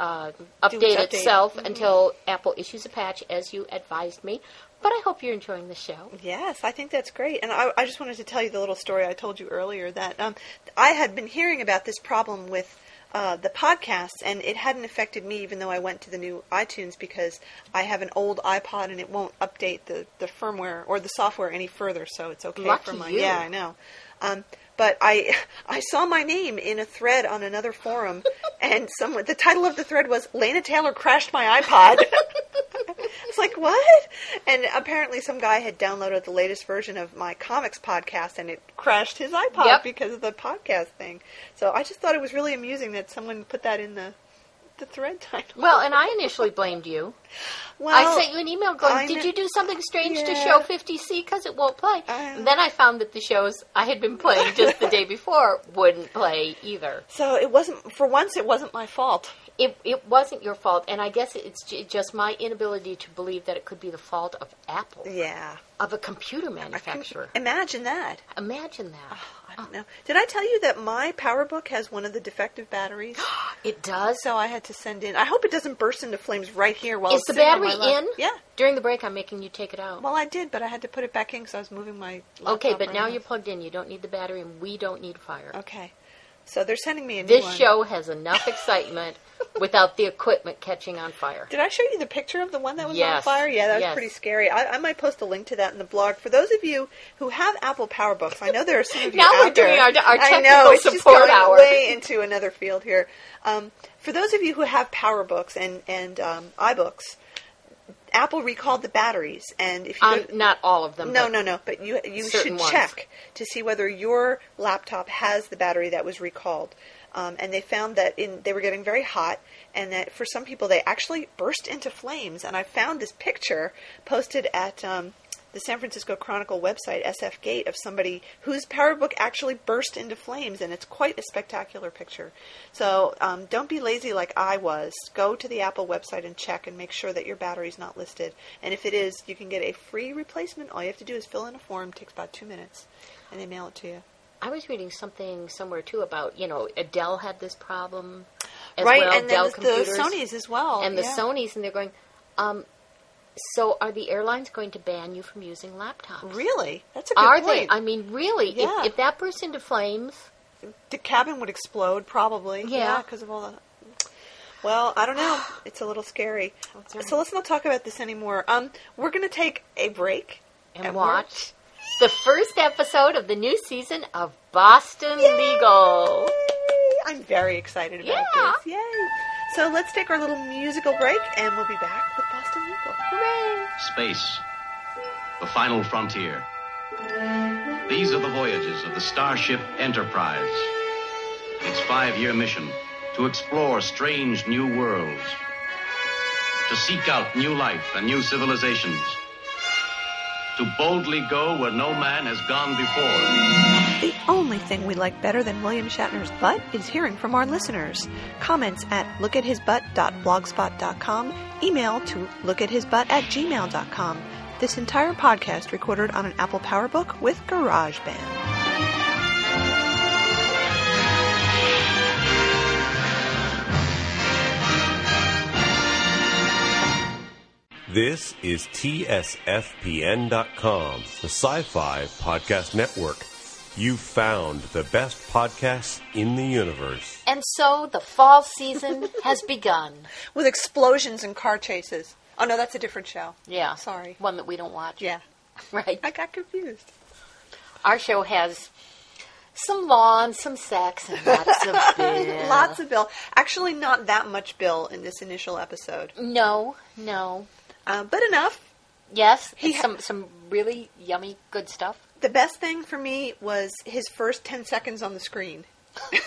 uh, update itself until Apple issues a patch, as you advised me. But I hope you're enjoying the show.
Yes, I think that's great. And I, I just wanted to tell you the little story I told you earlier that um, I had been hearing about this problem with uh, the podcasts, and it hadn't affected me, even though I went to the new iTunes because I have an old iPod and it won't update the, the firmware or the software any further, so it's okay
Lucky
for my.
you.
Yeah, I know. Um, but I I saw my name in a thread on another forum, and someone the title of the thread was "Lena Taylor crashed my iPod." It's like what? And apparently, some guy had downloaded the latest version of my comics podcast, and it crashed his iPod
Yep.
because of the podcast thing. So I just thought it was really amusing that someone put that in the the thread title.
Well, and I initially blamed you.
Well,
I sent you an email going,
I
"Did
kn-
you do something strange to show 50C because it won't play?" And then I found that the shows I had been playing just the day before wouldn't play either.
So it wasn't for once. It wasn't my fault.
It it wasn't your fault, and I guess it's j- just my inability to believe that it could be the fault of Apple,
Yeah.
of a computer manufacturer.
Imagine that.
Imagine that. Ah.
Oh, I don't. Did I tell you that my PowerBook has one of the defective batteries?
It does.
so I had to send in. I hope it doesn't burst into flames right here while
Is
it's
the battery in?
Yeah.
During the break, I'm making you take it out.
Well, I did, but I had to put it back in because I was moving my.
Okay, but
around.
now you're plugged in. You don't need the battery, and we don't need fire.
Okay. So they're sending me a new
This
one.
show has enough excitement without the equipment catching on fire.
Did I show you the picture of the one that was on fire? Yeah, that was
Yes.
pretty scary. I, I might post a link to that in the blog. For those of you who have Apple PowerBooks, I know there are some of you
Now
out
we're doing
there.
our- our
I know,
technical
it's just going
hour.
way into another field here. Um, for those of you who have PowerBooks and, and um, iBooks, Apple recalled the batteries. And if you
Um, not all of them.
No, no, no. But you you should
ones.
check to see whether your laptop has the battery that was recalled. Um, and they found that in they were getting very hot, and that for some people they actually burst into flames. And I found this picture posted at um, the San Francisco Chronicle website, SF Gate, of somebody whose PowerBook actually burst into flames, and it's quite a spectacular picture. So um, don't be lazy like I was. Go to the Apple website and check and make sure that your battery's not listed. And if it is, you can get a free replacement. All you have to do is fill in a form. it takes about two minutes, and they mail it to you.
I was reading something somewhere too about you know Dell had this problem, as
right,
well,
and then
Dell
the,
computers
the Sony's as well,
and the
yeah.
Sony's, and they're going. Um, so are the airlines going to ban you from using laptops?
Really, that's a good
Are
point.
they? I mean, really?
Yeah.
If, if that bursts into flames,
the cabin would explode probably.
Yeah.
because of all the. Well, I don't know. It's a little scary.
right.
So let's not talk about this anymore. Um, we're going to take a break
and,
And
watch the first episode of the new season of Boston
Yay!
Legal.
I'm very excited about
Yeah.
this. Yay! So let's take our little musical break, and we'll be back with Boston Legal. Hooray!
Space, the final frontier. These are the voyages of the Starship Enterprise. Its five year mission to explore strange new worlds, to seek out new life and new civilizations, to boldly go where no man has gone before.
The only thing we like better than William Shatner's butt is hearing from our listeners. Comments at lookathisbutt.blogspot.com, email to lookathisbutt at gmail.com. This entire podcast recorded on an Apple PowerBook with GarageBand.
This is TSFPN.com, the sci fi podcast network. You found the best podcasts in the universe.
And so the fall season has begun.
With explosions and car chases. Oh no, that's a different show.
Yeah.
Sorry.
One that we don't watch.
Yeah.
Right.
I got confused.
Our show has some lawn, some sex, and lots of bill.
Lots of Bill. Actually, not that much Bill in this initial episode,
No, no.
Uh, but enough.
Yes,
He ha-
some some really yummy, good stuff.
The best thing for me was his first 10 seconds on the screen.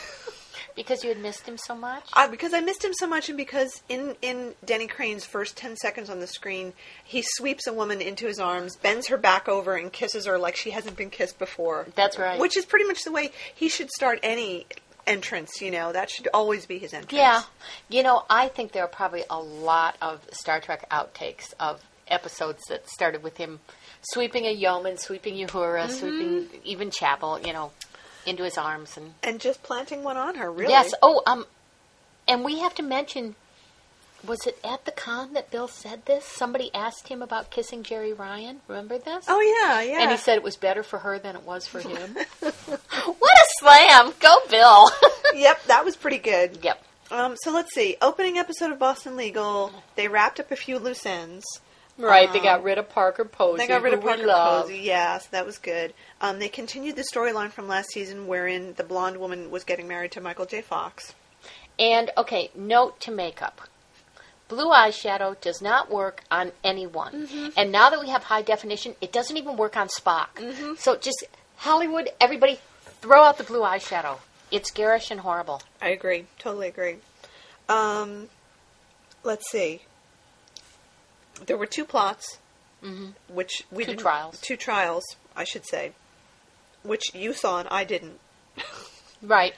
Because you had missed him so much?
I, because I missed him so much, and because in in Denny Crane's first ten seconds on the screen, he sweeps a woman into his arms, bends her back over, and kisses her like she hasn't been kissed before.
That's right.
Which is pretty much the way he should start any entrance. You know, that should always be his entrance.
Yeah. You know, I think there are probably a lot of Star Trek outtakes of episodes that started with him sweeping a yeoman, sweeping Uhura, sweeping even Chapel, you know, into his arms and
and just planting one on her. Really?
Yes. Oh, um, and we have to mention. Was it at the con that Bill said this? Somebody asked him about kissing Jeri Ryan. Remember this?
Oh yeah, yeah.
And he said it was better for her than it was for him. what a slam! Go Bill.
"Yep, that was pretty good."
yep.
Um, so let's see. Opening episode of Boston Legal. They wrapped up a few loose ends.
Right. they got rid of Parker Posey.
They got rid of Parker. Posey. Yeah, so that was good. Um, they continued the storyline from last season, wherein the blonde woman was getting married to Michael J. Fox.
And okay, note to makeup. Blue eyeshadow does not work on anyone.
Mm-hmm.
And now that we have high definition, it doesn't even work on Spock.
Mm-hmm.
So just Hollywood, everybody throw out the blue eyeshadow. It's garish and horrible.
I agree. Totally agree. Um, let's see. There were two plots, which we
Two trials.
Two trials, I should say, which you saw and I didn't.
Right.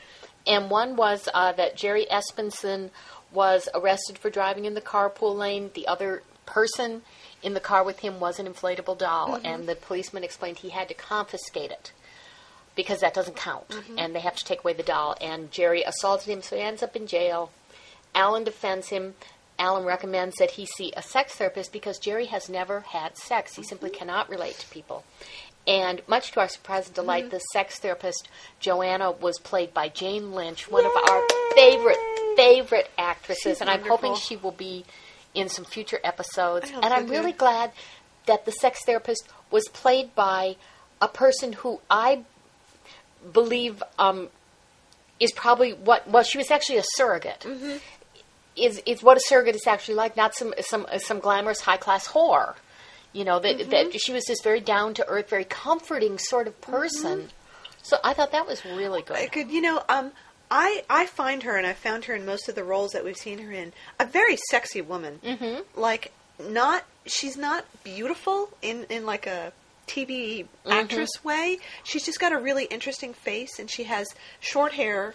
And one was uh, that Jerry Espenson was arrested for driving in the carpool lane. The other person in the car with him was an inflatable doll, mm-hmm. and the policeman explained he had to confiscate it because that doesn't count, mm-hmm. and they have to take away the doll. And Jerry assaulted him, so he ends up in jail. Alan defends him. Alan recommends that he see a sex therapist because Jerry has never had sex. He simply mm-hmm. cannot relate to people. And much to our surprise and delight, the sex therapist Joanna was played by Jane Lynch, one of our favorite favorite actresses,
She's
and I'm hoping she will be in some future episodes. And I'm really glad that the sex therapist was played by a person who I believe um, is probably what. Well, she was actually a surrogate.
Mm-hmm.
Is is what a surrogate is actually like? Not some some some glamorous high class whore. You know that
Mm-hmm.
that she was this very down to earth, very comforting sort of person. So I thought that was really good.
I could, you know, um, I I find her, and I found her in most of the roles that we've seen her in, a very sexy woman. Mm-hmm. Like, not she's not beautiful in in like a TV actress way. She's just got a really interesting face, and she has short hair,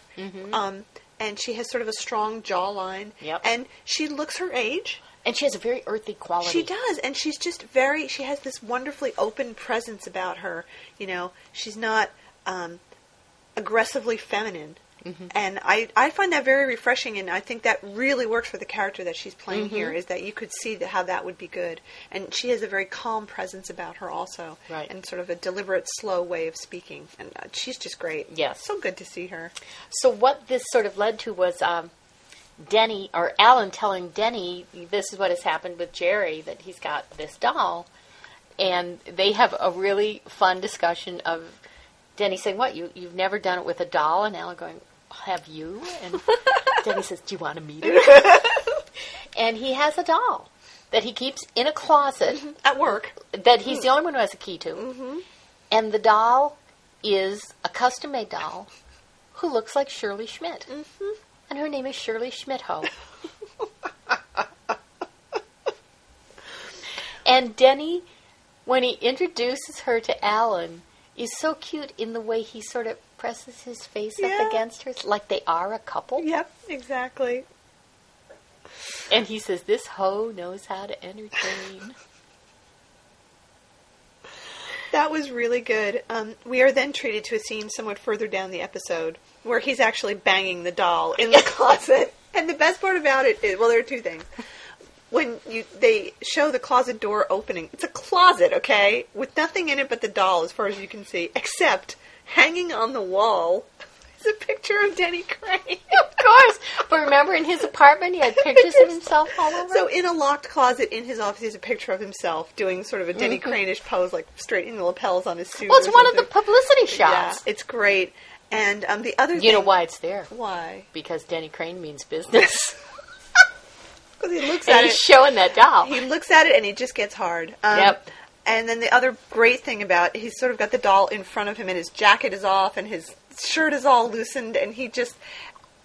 um, and she has sort of a strong jawline.
Yep.
And she looks her age.
And she has a very earthy quality.
She does, and she's just very. She has this wonderfully open presence about her. You know, she's not um, aggressively feminine, and I I find that very refreshing, and I think that really works for the character that she's playing here. Is that you could see that how that would be good, and she has a very calm presence about her also,
Right.
and sort of a deliberate, slow way of speaking, and uh, she's just great.
Yes.
so good to see her.
So what this sort of led to was um, Denny or Alan telling Denny this is what has happened with Jerry that he's got this doll, and they have a really fun discussion of Denny saying, "What you you've never done it with a doll?" and Alan going, "Have you?" And Denny says, "Do you want to meet her?" and he has a doll that he keeps in a closet
At work,
that he's the hmm. only one who has a key to. Mm-hmm. And the doll is a custom made doll who looks like Shirley Schmidt. Mm-hmm. And her name is Shirley Schmidtho. and Denny, when he introduces her to Alan, is so cute in the way he sort of presses his face
Yeah.
up against her, like they are a couple.
yep, exactly.
And he says, This hoe knows how to entertain.
That was really good. Um, we are then treated to a scene somewhat further down the episode where he's actually banging the doll in the closet. And the best part about it is, well, there are two things. When you they show the closet door opening, it's a closet, okay, with nothing in it but the doll, as far as you can see, except hanging on the wall is a picture of Denny Crane.
of course. But remember, in his apartment, he had pictures of himself all over.
So in a locked closet in his office, he has a picture of himself doing sort of a Denny mm-hmm. Crane-ish pose, like straightening the lapels on his suit.
well, it's one of the
something.
publicity
Yeah,
shots.
it's great. And um, the other
You
thing,
know why it's there?
Why?
Because Denny Crane means business.
Because he looks
and
at
he's
it.
showing that doll.
He looks at it and he just gets hard. Um,
Yep.
And then the other great thing about he's sort of got the doll in front of him and his jacket is off and his shirt is all loosened and he just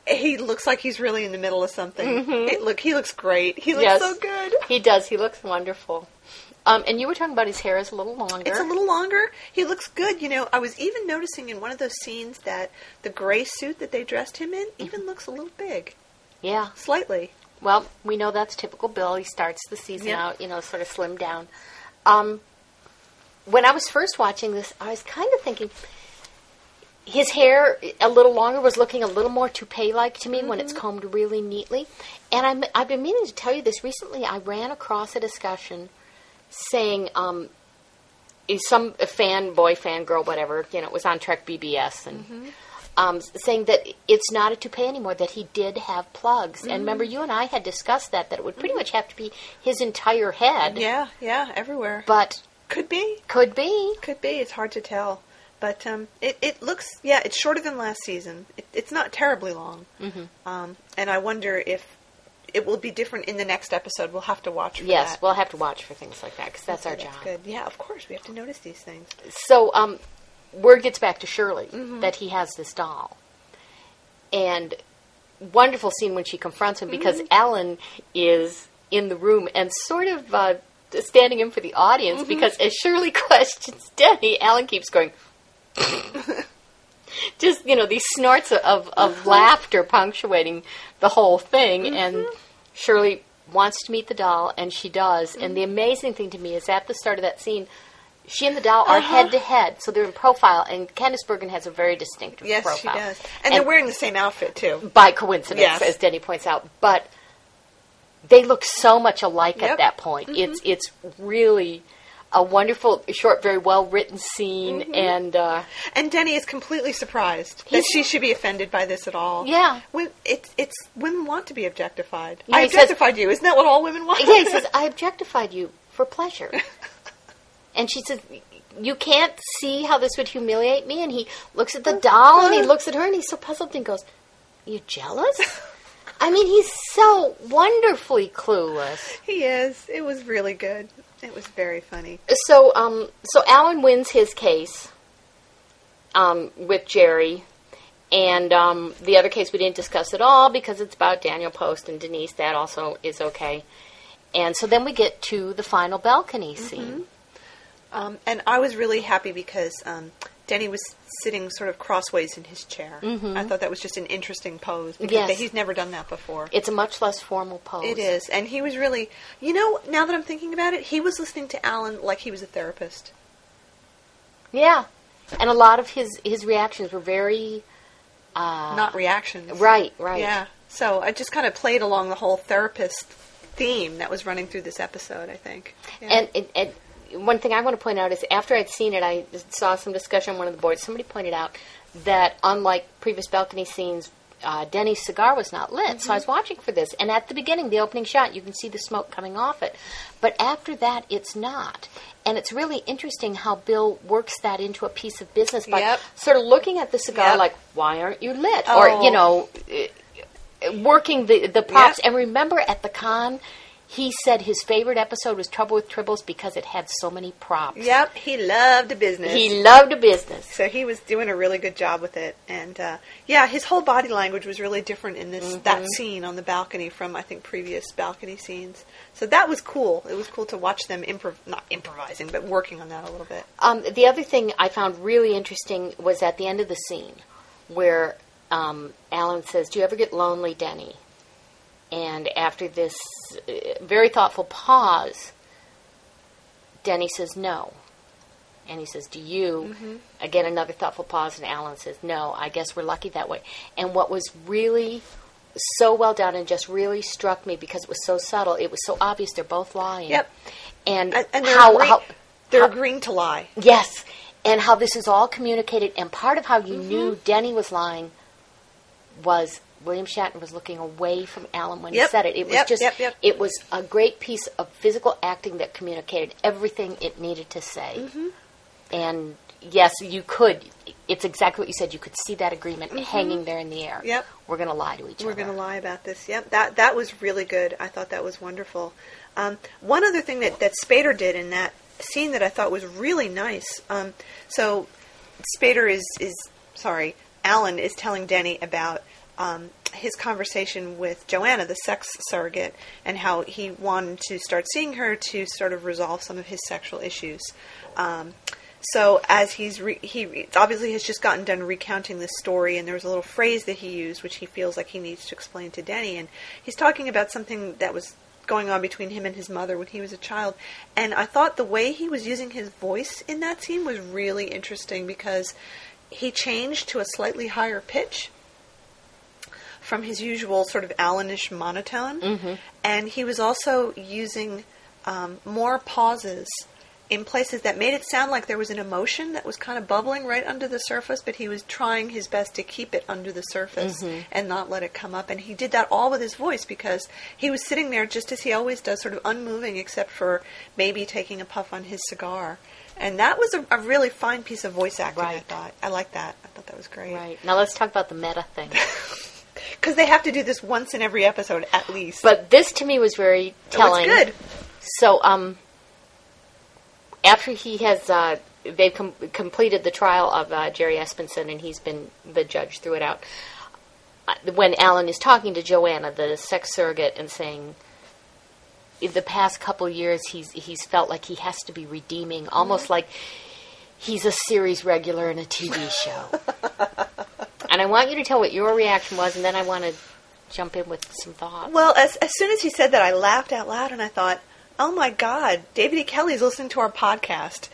he looks like he's really in the middle of something. It, look, he looks great. He looks
Yes.
so good.
He does. He looks wonderful. Um, and you were talking about his hair is a little longer.
It's a little longer. He looks good. You know, I was even noticing in one of those scenes that the gray suit that they dressed him in even looks a little big,
yeah.
slightly.
Well, we know that's typical Bill. He starts the season
Yeah.
out, you know, sort of slimmed down. Um, when I was first watching this, I was kind of thinking his hair a little longer was looking a little more toupee-like to me when it's combed really neatly. And I'm, I've been meaning to tell you this recently. I ran across a discussion saying um, is some a fan boy, fan girl, whatever. You know, it was on Trek BBS and. Um, saying that it's not a toupee anymore, that he did have plugs. And remember, you and I had discussed that, that it would pretty much have to be his entire head.
Yeah, yeah, everywhere.
But
Could be,
could be.
could be. It's hard to tell, but um, it it looks yeah, it's shorter than last season. It, it's not terribly long, mm-hmm. um, and I wonder if it will be different in the next episode. We'll have to watch. For
Yes,
that.
we'll have to watch for things like that because that's our
That's
job.
good. Yeah, of course we have to notice these things.
So, um, word gets back to Shirley
Mm-hmm.
that he has this doll, and wonderful scene when she confronts him because
Mm-hmm.
Alan is in the room and sort of uh, standing in for the audience
Mm-hmm.
because as Shirley questions Denny, Alan keeps going. Just you know these snorts of, of, laughter punctuating the whole thing, and Shirley wants to meet the doll, and she does. And
Mm-hmm.
the amazing thing to me is at the start of that scene, she and the doll are
Uh-huh.
head to head, so they're in profile. And Candice Bergen has a very distinctive
Yes,
profile.
she does, and, they're wearing the same outfit too.
by coincidence,
Yes.
as Denny points out. But they look so much alike
Yep. Mm-hmm.
at that point. It's it's really a wonderful, short, very well written scene,
Mm-hmm.
and uh,
And Denny is completely surprised that she should be offended by this at all.
Yeah.
when it's it's women want to be objectified.
Yeah,
I
he says-
objectified you. Isn't that what all women want?
yeah, he says, "I objectified you for pleasure," and she says. You can't see how this would humiliate me, and he looks at the doll, and he looks at her, and he's so puzzled, and he goes, "You jealous?" I mean, he's so wonderfully clueless.
he is. It was really good. It was very funny.
So, um, so Alan wins his case um, with Jerry, and um, the other case we didn't discuss at all because it's about Daniel Post and Denise. That also is okay. And so then we get to the final balcony scene.
Um, and I was really happy because um, Denny was sitting sort of crossways in his chair. I thought that was just an interesting pose because
Mm-hmm. Yes.
he's never done that before.
It's a much less formal pose.
It is, and he was really, you know, now that I'm thinking about it, he was listening to Alan like he was a therapist.
Yeah, and a lot of his his reactions were very
not reactions.
right, right.
Yeah. So I just kind of played along the whole therapist theme that was running through this episode. I think. Yeah.
And, and, and one thing I want to point out is after I'd seen it, I saw some discussion on one of the boards. Somebody pointed out that unlike previous balcony scenes, uh, Denny's cigar was not lit. So I was watching for this, and at the beginning, the opening shot, you can see the smoke coming off it. But after that, it's not. And it's really interesting how Bill works that into a piece of business by
Yep.
sort of looking at the cigar
Yep.
like, why aren't you lit?
Oh.
Or, you know, working the, the props.
Yep.
And remember at the con, he said his favorite episode was Trouble with Tribbles because it had so many props.
Yep, he loved the business.
He loved a business.
so he was doing a really good job with it, and uh, yeah, his whole body language was really different in this that scene on the balcony from I think previous balcony scenes. So that was cool. It was cool to watch them improv not improvising, but working on that a little bit.
Um, the other thing I found really interesting was at the end of the scene where um, Alan says, Do you ever get lonely, Denny? And after this uh, very thoughtful pause, Denny says, No. And he says, Do you? Again, another thoughtful pause, and Alan says, No, I guess we're lucky that way. And what was really so well done and just really struck me because it was so subtle, it was so obvious they're both lying.
Yep.
And,
And, and they're,
how,
agree-
how,
they're
how-
agreeing to lie.
Yes, and how this is all communicated, and part of how you knew Denny was lying was William Shatner was looking away from Alan when he said it. It was
yep,
just,
yep, yep.
it was a great piece of physical acting that communicated everything it needed to say.
Mm-hmm.
And yes, you could. It's exactly what you said. You could see that agreement hanging there in the air.
Mm-hmm. Yep.
We're going to lie to each other.
We're going to lie about this. Yep, that that was really good. I thought that was wonderful. Um, one other thing that that Spader did in that scene that I thought was really nice. Um, so Spader is is sorry, Alan is telling Denny about um, his conversation with Joanna, the sex surrogate, and how he wanted to start seeing her to sort of resolve some of his sexual issues. Um, so as he's re- he obviously has just gotten done recounting this story, and there was a little phrase that he used, which he feels like he needs to explain to Denny, and he's talking about something that was going on between him and his mother when he was a child. And I thought the way he was using his voice in that scene was really interesting because he changed to a slightly higher pitch from his usual sort of Alanish monotone, and he was also using um, more pauses in places that made it sound like there was an emotion that was kind of bubbling right under the surface, but he was trying his best to keep it under the surface and not let it come up. And he did that all with his voice because he was sitting there just as he always does, sort of unmoving, except for maybe taking a puff on his cigar. And that was a, a really fine piece of voice acting. I thought I liked that. I thought that was great.
Right. Now let's talk about the meta thing.
Because they have to do this once in every episode at least.
But this to me was very
it was
telling.
good.
So, um, after he has, uh, they've com- completed the trial of uh, Jerry Espenson, and he's been the judge threw it out. Uh, when Alan is talking to Joanna, the sex surrogate, and saying, in the past couple years, he's he's felt like he has to be redeeming, almost like he's a series regular in a TV show. and I want you to tell what your reaction was, and then I want to jump in with some thoughts.
Well, as, as soon as he said that, I laughed out loud and I thought, oh my God, David E. Kelley's listening to our podcast.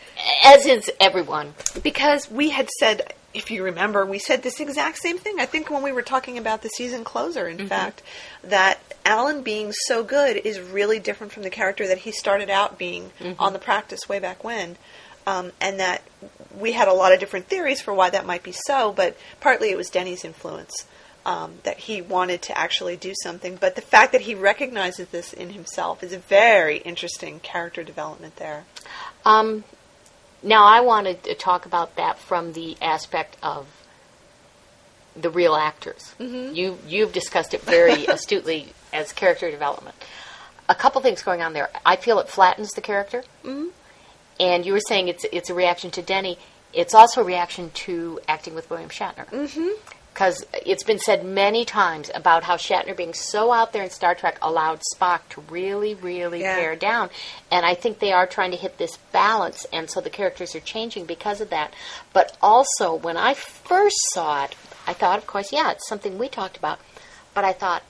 As is everyone.
Because we had said, if you remember, we said this exact same thing. I think when we were talking about the season closer, in fact, that Alan being so good is really different from the character that he started out being on the practice way back when. Um, and that we had a lot of different theories for why that might be so, but partly it was Denny's influence. Um, that he wanted to actually do something, but the fact that he recognizes this in himself is a very interesting character development there.
Um, now, I wanted to talk about that from the aspect of the real actors. Mm-hmm. You you've discussed it very astutely as character development. A couple things going on there. I feel it flattens the character, mm-hmm. And you were saying it's it's a reaction to Denny. It's also a reaction to acting with William Shatner. Mm-hmm. Because it's been said many times about how Shatner being so out there in Star Trek allowed Spock to really, really
Yeah.
bear down. And I think they are trying to hit this balance, and so the characters are changing because of that. But also, when I first saw it, I thought, of course, yeah, it's something we talked about. But I thought,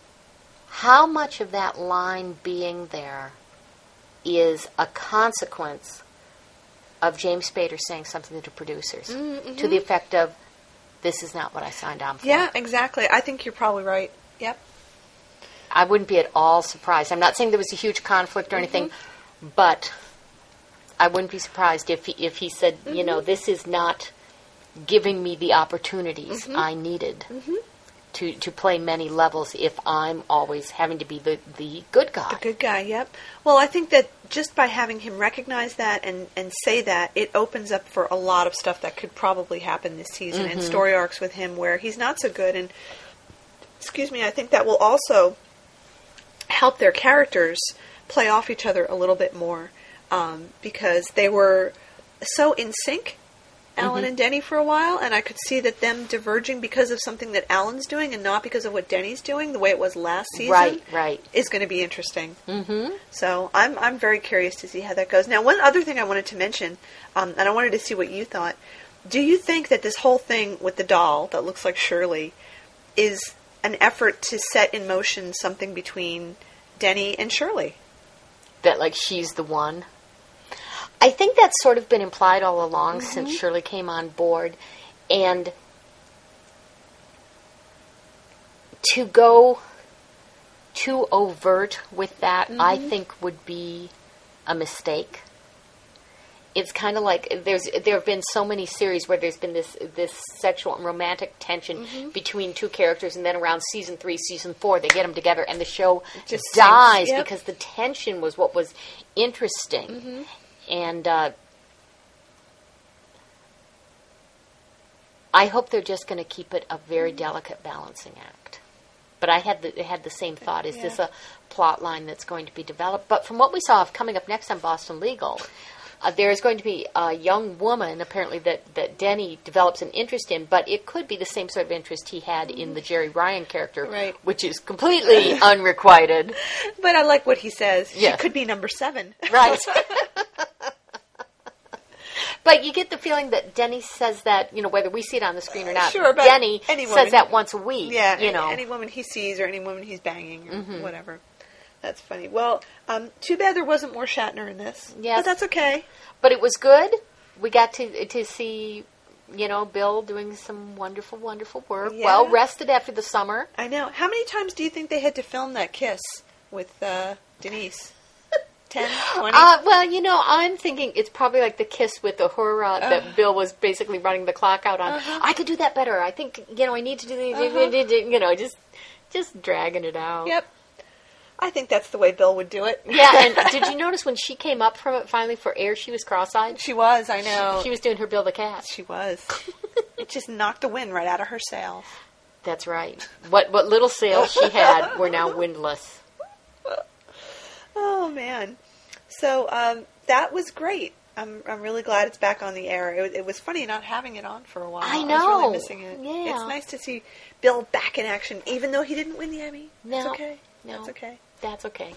how much of that line being there is a consequence of James Spader saying something to the producers mm, mm-hmm. to the effect of, this is not what I signed on for.
Yeah, exactly. I think you're probably right. Yep.
I wouldn't be at all surprised. I'm not saying there was a huge conflict or anything, mm-hmm. but I wouldn't be surprised if he, if he said, you know, mm-hmm. this is not giving me the opportunities I needed to to play many levels if I'm always having to be the the good guy.
The good guy, yep. Well, I think that just by having him recognize that and, and say that, it opens up for a lot of stuff that could probably happen this season and story arcs with him where he's not so good. And, excuse me, I think that will also help their characters play off each other a little bit more um, because they were so in sync. Alan and Denny for a while, and I could see that them diverging because of something that Alan's doing and not because of what Denny's doing, the way it was last season
Right, right.
is going to be interesting. Mm-hmm. So I'm I'm very curious to see how that goes. Now, one other thing I wanted to mention, um, and I wanted to see what you thought. Do you think that this whole thing with the doll that looks like Shirley is an effort to set in motion something between Denny and Shirley?
that like she's the one. I think that's sort of been implied all along mm-hmm. since Shirley came on board, and to go too overt with that, I mm-hmm. think would be a mistake. It's kind of like there's there have been so many series where there's been this this sexual and romantic tension mm-hmm. between two characters, and then around season three, season four, they get them together, and the show
just
dies
yep.
because the tension was what was interesting, and uh, I hope they're just going to keep it a very delicate balancing act. But I had the had the same thought: is this a plot line that's going to be developed? But from what we saw of coming up next on Boston Legal, uh, there is going to be a young woman apparently that, that Denny develops an interest in, but it could be the same sort of interest he had in the Jeri Ryan character,
Right.
which is completely unrequited.
But I like what he says.
Yeah.
She could be number seven.
Right. But you get the feeling that Denny says that, you know, whether we see it on the screen or not,
Sure, but
Denny says that once a week.
Yeah,
you
any,
know.
any woman he sees or any woman he's banging or
Mm-hmm.
whatever. That's funny. Well, um, too bad there wasn't more Shatner in this.
Yeah,
But that's okay.
But it was good. We got to to see, you know, Bill doing some wonderful, wonderful work.
Yeah.
Well rested after the summer.
I know. How many times do you think they had to film that kiss with uh, Denise? 10, 20?
Uh, well, you know, I'm thinking it's probably like the kiss with the Uhura that Bill was basically running the clock out on. I could do that better. I think, you know, I need to do the, you know, just just dragging it out.
yep. I think that's the way Bill would do it.
Yeah, and did you notice when she came up from it finally for air, she was cross-eyed?
She was, I know.
She was doing her Bill the Cat.
She was. it just knocked the wind right out of her sails.
That's right. What what little sails she had were now windless.
Oh man, so um, that was great. I'm I'm really glad it's back on the air. It, it was funny not having it on for a while.
I
was
know.
really missing it.
Yeah.
it's nice to see Bill back in action, even though he didn't win the Emmy.
No.
okay.
No.
That's okay.
That's okay.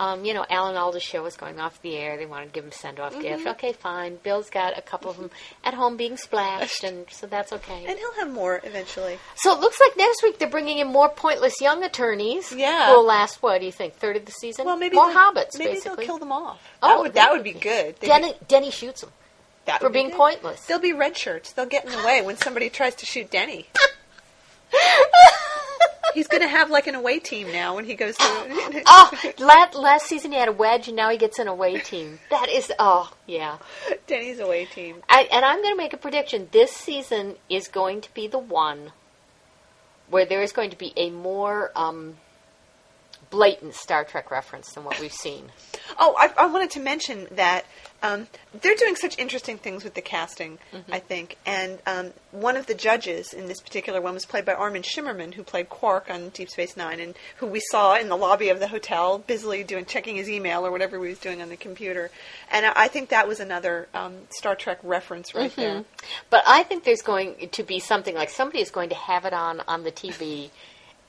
Um, you know, Alan Alda's show was going off the air. They wanted to give him a send-off
Mm-hmm.
gift. Okay, fine. Bill's got a couple of them at home being splashed, and so that's okay.
And he'll have more eventually.
So it looks like next week they're bringing in more pointless young attorneys.
Yeah.
Who will last, what do you think, third of the season?
Well, maybe
more hobbits,
Maybe
basically.
they'll kill them off.
Oh,
that would that would be
be-
good. They'd
Denny, Denny shoots them.
that
for
be
being
good.
pointless.
They'll be red shirts. They'll get in the way when somebody tries to shoot Denny. He's going to have like an away team now when he goes to.
Oh, last, last season he had a wedge, and now he gets an away team. That is, oh, yeah.
Denny's away team.
I, and I'm going to make a prediction. This season is going to be the one where there is going to be a more um, blatant Star Trek reference than what we've seen.
Oh, I, I wanted to mention that um, they're doing such interesting things with the casting,
Mm-hmm.
I think. And um, one of the judges in this particular one was played by Armin Shimerman, who played Quark on Deep Space Nine, and who we saw in the lobby of the hotel, busily doing checking his email or whatever he was doing on the computer. And I, I think that was another um, Star Trek reference right
Mm-hmm.
there.
But I think there's going to be something like somebody is going to have it on on the TV,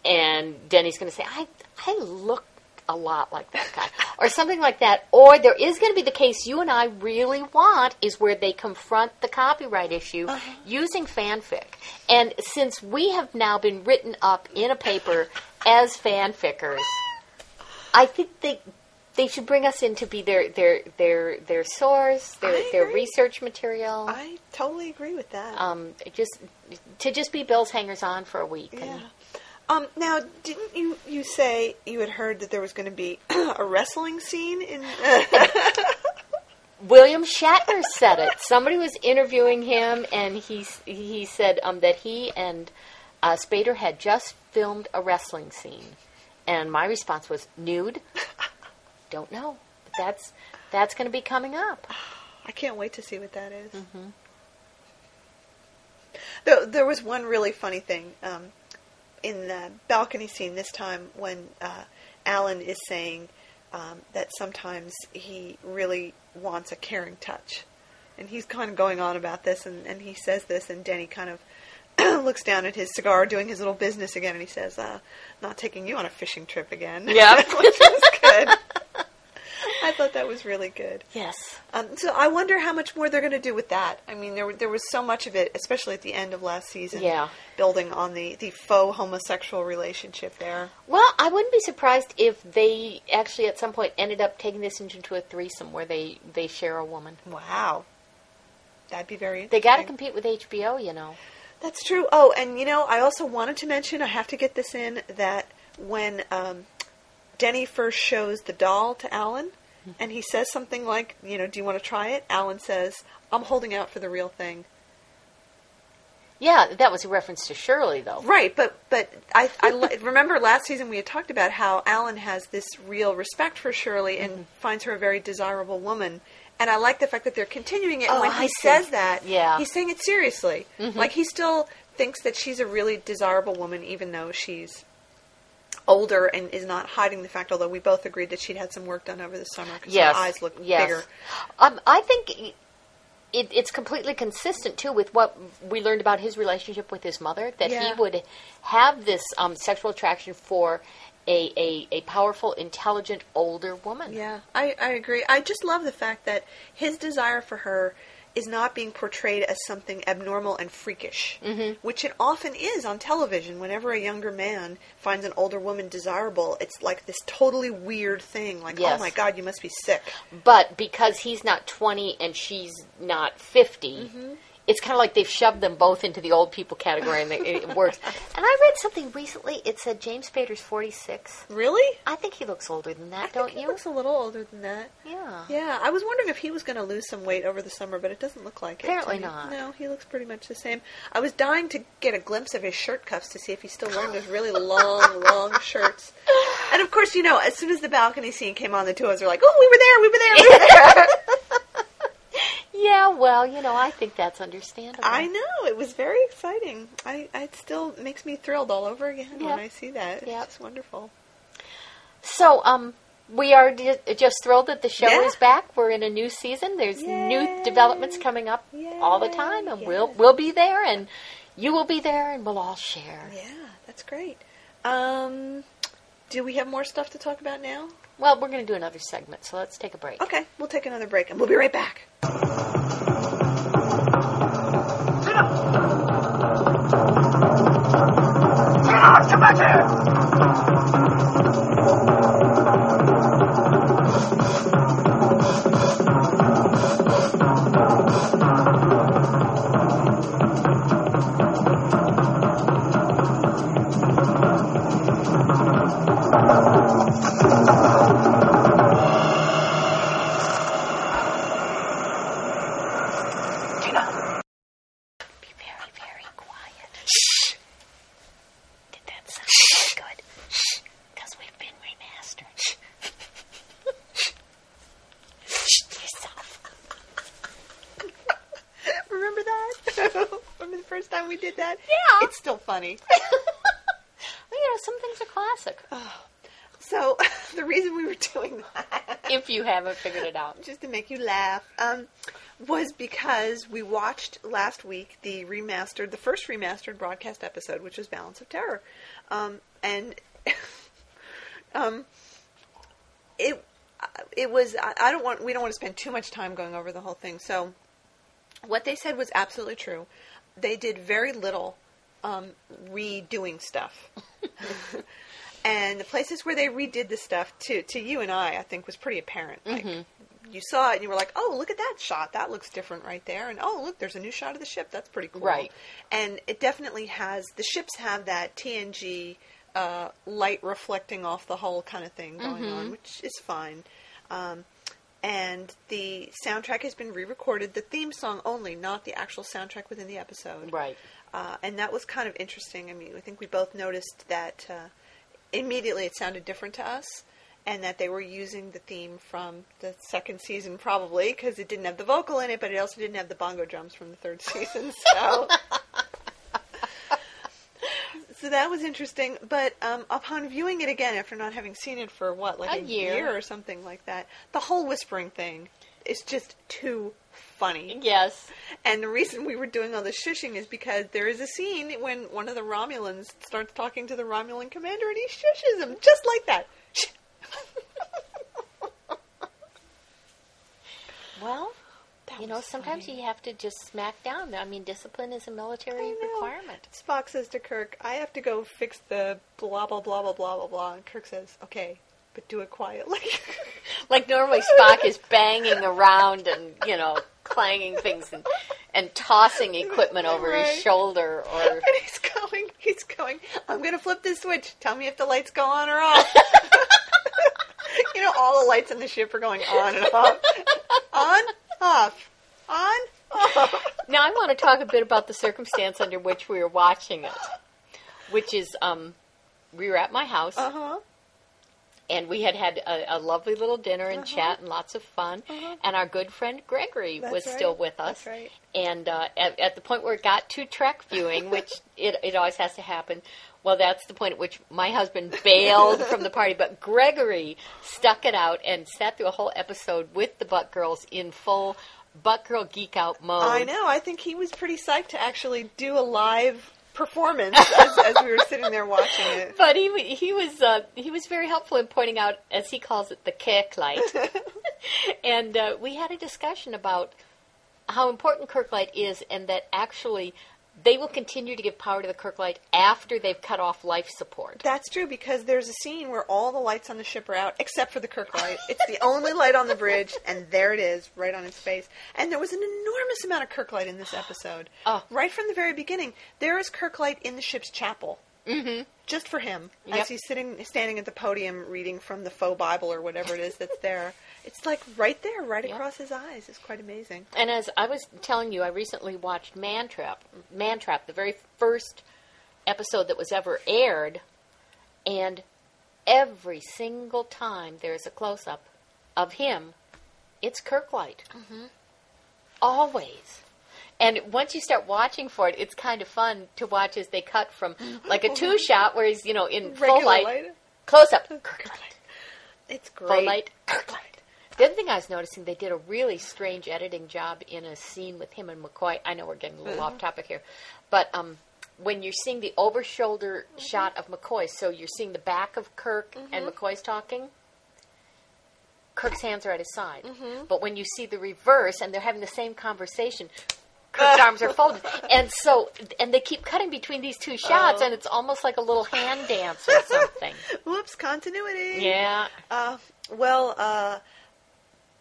and Denny's going to say, "I I look a lot like that guy," or something like that. Or there is going to be the case you and I really want is where they confront the copyright issue using fanfic. And since we have now been written up in a paper as fanfickers, I think they. They should bring us in to be their their their their source, their their research material
I totally agree with that.
um, just to just be Bill's hangers on for a week.
yeah.
And
Um, now, didn't you, you say you had heard that there was going to be a wrestling scene in?
William Shatner said it. Somebody was interviewing him, and he he said um, that he and uh, Spader had just filmed a wrestling scene, and my response was nude. Don't know, but that's that's going to be coming up.
I can't wait to see what that is. There, there was one really funny thing um, in the balcony scene this time when uh, Alan is saying um, that sometimes he really wants a caring touch. And he's kind of going on about this, and, and he says this, and Denny kind of looks down at his cigar, doing his little business again, and he says, uh, "Not taking you on a fishing trip again."
Yeah.
which was good. I thought that was really good.
Yes.
Um, so I wonder how much more they're going to do with that. I mean, there there was so much of it, especially at the end of last season.
Yeah.
building on the the faux homosexual relationship there.
Well, I wouldn't be surprised if they actually at some point ended up taking this into a threesome where they they share a woman.
Wow, that'd be very.
They got to compete with HBO, you know.
That's true. Oh, and you know, I also wanted to mention. I have to get this in that when um, Denny first shows the doll to Alan, and he says something like, "You know, do you want to try it?" Alan says, "I'm holding out for the real thing."
Yeah, that was a reference to Shirley, though.
Right, but but I, I remember last season we had talked about how Alan has this real respect for Shirley and mm-hmm. finds her a very desirable woman. And I like the fact that they're continuing it. And
Oh,
when
I
he
see.
says that,
Yeah.
he's saying it seriously. Mm-hmm. Like he still thinks that she's a really desirable woman, even though she's older and is not hiding the fact. Although we both agreed that she'd had some work done over the summer because
yes,
her eyes look
yes.
bigger.
Um, I think it, it's completely consistent too with what we learned about his relationship with his mother. That
Yeah.
he would have this um, sexual attraction for a, a, a powerful, intelligent older woman.
Yeah, I, I agree. I just love the fact that his desire for her is not being portrayed as something abnormal and freakish, mm-hmm. which it often is on television. Whenever a younger man finds an older woman desirable, it's like this totally weird thing. Like,
Yes.
oh my god, you must be sick.
But because he's not 20 and she's not 50,
Mm-hmm.
It's kind of like they've shoved them both into the old people category and it, it works. And I read something recently. It said James Spader's 46.
Really?
I think he looks older than that,
I
don't
think he
you?
looks a little older than that.
yeah.
Yeah, I was wondering if he was going to lose some weight over the summer, but it doesn't look like it.
Apparently not.
No, he looks pretty much the same. I was dying to get a glimpse of his shirt cuffs to see if he's still wearing those really long, long shirts. And of course, you know, as soon as the balcony scene came on, the two of us were like, "Oh, we were there, we were there, we were there."
Yeah, well, you know, I think that's understandable.
I know it was very exciting. I, I it still makes me thrilled all over again
Yep.
when I see that. It's
Yep.
just wonderful.
So, um, we are just thrilled that the show
Yeah.
is back. We're in a new season. There's new developments coming up all the time, and we'll we'll be there, and you will be there, and we'll all share.
Yeah, that's great. Um, do we have more stuff to talk about now?
Well, we're going to do another segment, so let's take a break.
Okay, we'll take another break and we'll be right back.
Be
first time we did that?
Yeah.
It's still funny.
Well, you know, some things are classic.
So, the reason we were doing that,
if you haven't figured it out.
just to make you laugh, um, was because we watched last week the remastered, the first remastered broadcast episode, which was Balance of Terror. Um, and um, it it was I don't want we don't want to spend too much time going over the whole thing. So what they said was absolutely true. They did very little um, redoing stuff. and the places where they redid the stuff to to you and I, I think was pretty apparent. Like you saw it and you were like, "Oh, look at that shot. That looks different right there." And "Oh, look, there's a new shot of the ship. That's pretty cool."
Right.
And it definitely has the ships have that TNG uh, light reflecting off the hull kind of thing going on, which is fine. Um, and the soundtrack has been re-recorded, the theme song only, not the actual soundtrack within the episode.
Right.
Uh, and that was kind of interesting. I mean, I think we both noticed that uh, immediately it sounded different to us, and that they were using the theme from the second season probably because it didn't have the vocal in it, but it also didn't have the bongo drums from the third season. So. So that was interesting, but um, upon viewing it again after not having seen it for what, like
A
a,
year.
or something like that, the whole whispering thing is just too funny.
Yes.
And the reason we were doing all the shushing is because there is a scene when one of the Romulans starts talking to the Romulan commander and he shushes him just like that.
Well,
That
you know, sometimes
funny.
you have to just smack down. I mean, discipline is a military requirement.
Spock says to Kirk, I have to go fix the blah, blah, blah, blah, blah, blah, blah. And Kirk says, okay, but do it quietly.
Like normally Spock is banging around and, you know, clanging things and, and tossing equipment over
Right.
his shoulder or
and he's going, he's going, I'm going to flip this switch. Tell me if the lights go on or off. you know, all the lights in the ship are going on and off. on, off. On, off.
Now I want to talk a bit about the circumstance under which we were watching it, which is um, we were at my house
Uh huh.
And we had had a, a lovely little dinner and chat and lots of fun. And our good friend Gregory
That's
was
right.
still with us.
Right.
And uh, at, at the point where it got to Trek viewing, which it, it always has to happen, well, that's the point at which my husband bailed from the party. But Gregory stuck it out and sat through a whole episode with the Butt Girls in full Butt Girl geek out mode.
I know. I think he was pretty psyched to actually do a live performance as, as we were sitting there watching it.
But he he was uh, he was very helpful in pointing out, as he calls it, the Kirk light. and uh, we had a discussion about how important Kirklight is, and that actually they will continue to give power to the Kirklight after they've cut off life support.
That's true because there's a scene where all the lights on the ship are out except for the Kirk light. It's the only light on the bridge, and there it is, right on its face. And there was an enormous amount of Kirk light in this episode.
Oh.
Right from the very beginning, there is Kirk light in the ship's chapel. Mm-hmm. Just for him,
Yep.
as he's sitting, standing at the podium, reading from the faux Bible or whatever it is that's there. It's like right there, right
Yep.
across his eyes. It's quite amazing.
And as I was telling you, I recently watched Mantrap, Mantrap, the very first episode that was ever aired, and every single time there's a close up of him, it's Kirklight. Mm-hmm. Always. And once you start watching for it, it's kind of fun to watch as they cut from like a two shot where he's, you know, in full light,
light.
close up, Kirklight,
It's great.
full light, Kirklight. The other thing I was noticing, they did a really strange editing job in a scene with him and McCoy. I know we're getting a little off topic here, but um, when you're seeing the over shoulder shot of McCoy, so you're seeing the back of Kirk and McCoy's talking. Kirk's hands are at his side, but when you see the reverse and they're having the same conversation, Kirk's arms are folded, and so and they keep cutting between these two shots, and it's almost like a little hand dance or something.
Whoops, continuity.
Yeah,
Uh, well, uh,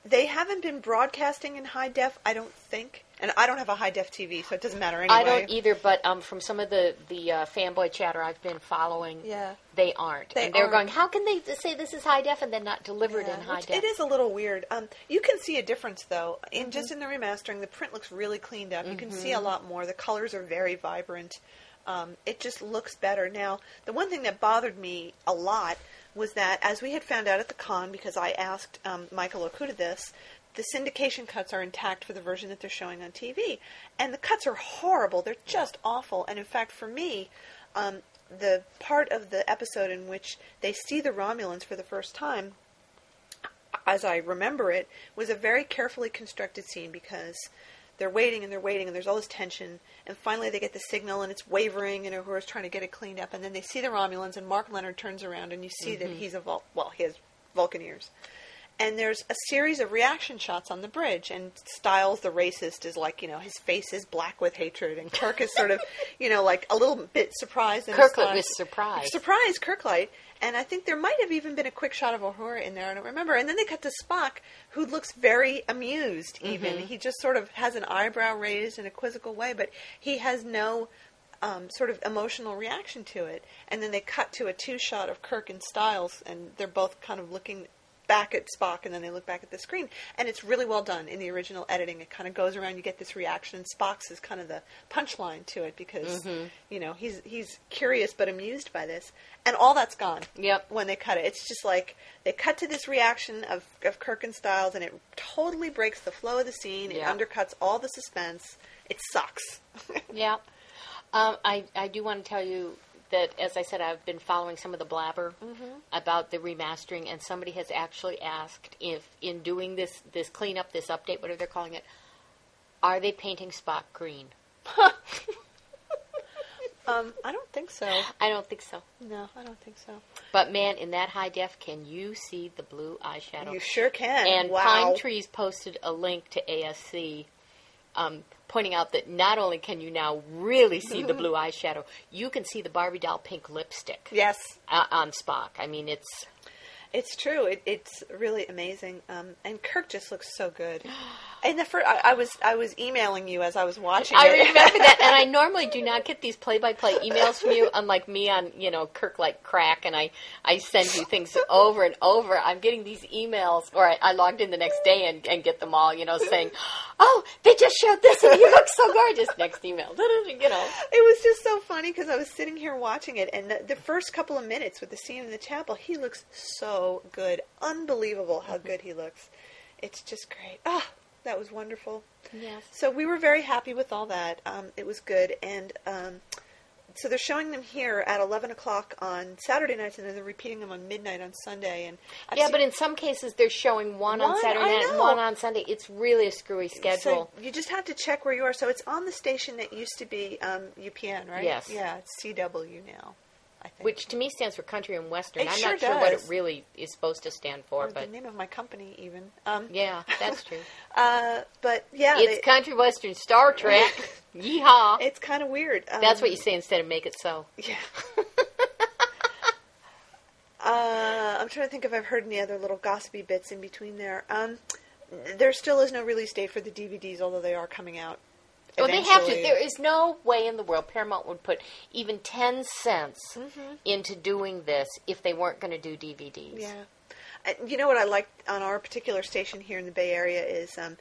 they haven't been broadcasting in high def, I don't think. And I don't have a high def TV, so it doesn't matter anyway.
I don't either, but um, from some of the the uh, fanboy chatter I've been following,
Yeah.
they aren't.
They
and they're
aren't.
going, how can they say this is high def and then not deliver it
Yeah,
in high def?
It is a little weird. Um, you can see a difference though. In just in the remastering, the print looks really cleaned up. You can see a lot more. The colors are very vibrant. Um, it just looks better now. The one thing that bothered me a lot was that, as we had found out at the con, because I asked um, Michael Okuda this, the syndication cuts are intact for the version that they're showing on TV, and the cuts are horrible. They're just awful. And in fact, for me, um, the part of the episode in which they see the Romulans for the first time as I remember it, was a very carefully constructed scene because they're waiting and they're waiting and there's all this tension. And finally they get the signal and it's wavering and Uhura's trying to get it cleaned up. And then they see the Romulans and Mark Lenard turns around and you see that mm-hmm. he's a Vul- well he has Vulcan ears and there's a series of reaction shots on the bridge. And Stiles the racist is like you know his face is black with hatred. And Kirk is sort of you know like a little bit surprised. And
Kirklight was surprised.
Surprise, Kirklight. And I think there might have even been a quick shot of Uhura in there. I don't remember. And then they cut to Spock, who looks very amused. Even
Mm-hmm.
he just sort of has an eyebrow raised in a quizzical way, but he has no um, sort of emotional reaction to it. And then they cut to a two shot of Kirk and Stiles, and they're both kind of looking back at Spock, and then they look back at the screen. And it's really well done in the original editing. It kind of goes around. You get this reaction. And Spock's is kind of the punchline to it because you know he's he's curious but amused by this, and all that's gone.
Yep.
When they cut it, it's just like they cut to this reaction of of Kirk and Stiles, and it totally breaks the flow of the scene.
Yeah.
It undercuts all the suspense. It sucks.
Yeah. Um, I, I do want to tell you that, as I said, I've been following some of the blabber about the remastering, and somebody has actually asked if, in doing this, this cleanup, this update, whatever they're calling it, are they painting Spock green?
um, I don't think so.
I don't think so.
No, I don't think so.
But man, in that high def, can you see the blue eyeshadow?
You sure can.
And
wow.
Pine Trees posted a link to ASC um, pointing out that not only can you now really see the blue eyeshadow, you can see the Barbie doll pink lipstick
Yes,
uh, on Spock. I mean, it's
It's true. It, it's really amazing. Um, and Kirk just looks so good. And the first, I, I was I was emailing you as I was watching.
I
it.
remember that, and I normally do not get these play-by-play emails from you. Unlike me on, you know, Kirk like crack, and I I send you things over and over. I'm getting these emails, or I, I logged in the next day and, and get them all, you know, saying, "Oh, they just showed this, and you look so gorgeous." Next email, you know.
It was just so funny because I was sitting here watching it, and the, the first couple of minutes with the scene in the chapel, he looks so so good. Unbelievable how good he looks. It's just great. Ah, that was wonderful.
Yes.
So we were very happy with all that. Um, it was good, and um, so they're showing them here at eleven o'clock on Saturday nights, and then they're repeating them on midnight on Sunday. And I've
yeah, but in some cases they're showing one, on Saturday night and one on Sunday. It's really a screwy schedule.
So you just have to check where you are. So it's on the station that used to be um, UPN, right?
Yes.
Yeah, it's CW now. I think.
which to me stands for country and western.
It
I'm
sure
not sure what it really is supposed to stand for,
or
but
the name of my company, even. Um,
yeah, that's true.
Uh, but yeah,
it's
they-
country western Star Trek. Yeehaw!
it's kind of weird. Um,
That's what you say instead of make it so.
Yeah. uh, I'm trying to think if I've heard any other little gossipy bits in between there. Um, there still is no release date for the DVDs, although they are coming out.
Well, they have to. There is no way in the world Paramount would put even ten cents
Mm-hmm.
into doing this if they weren't going to do DVDs.
Yeah. Uh, You know what I like on our particular station here in the Bay Area is um,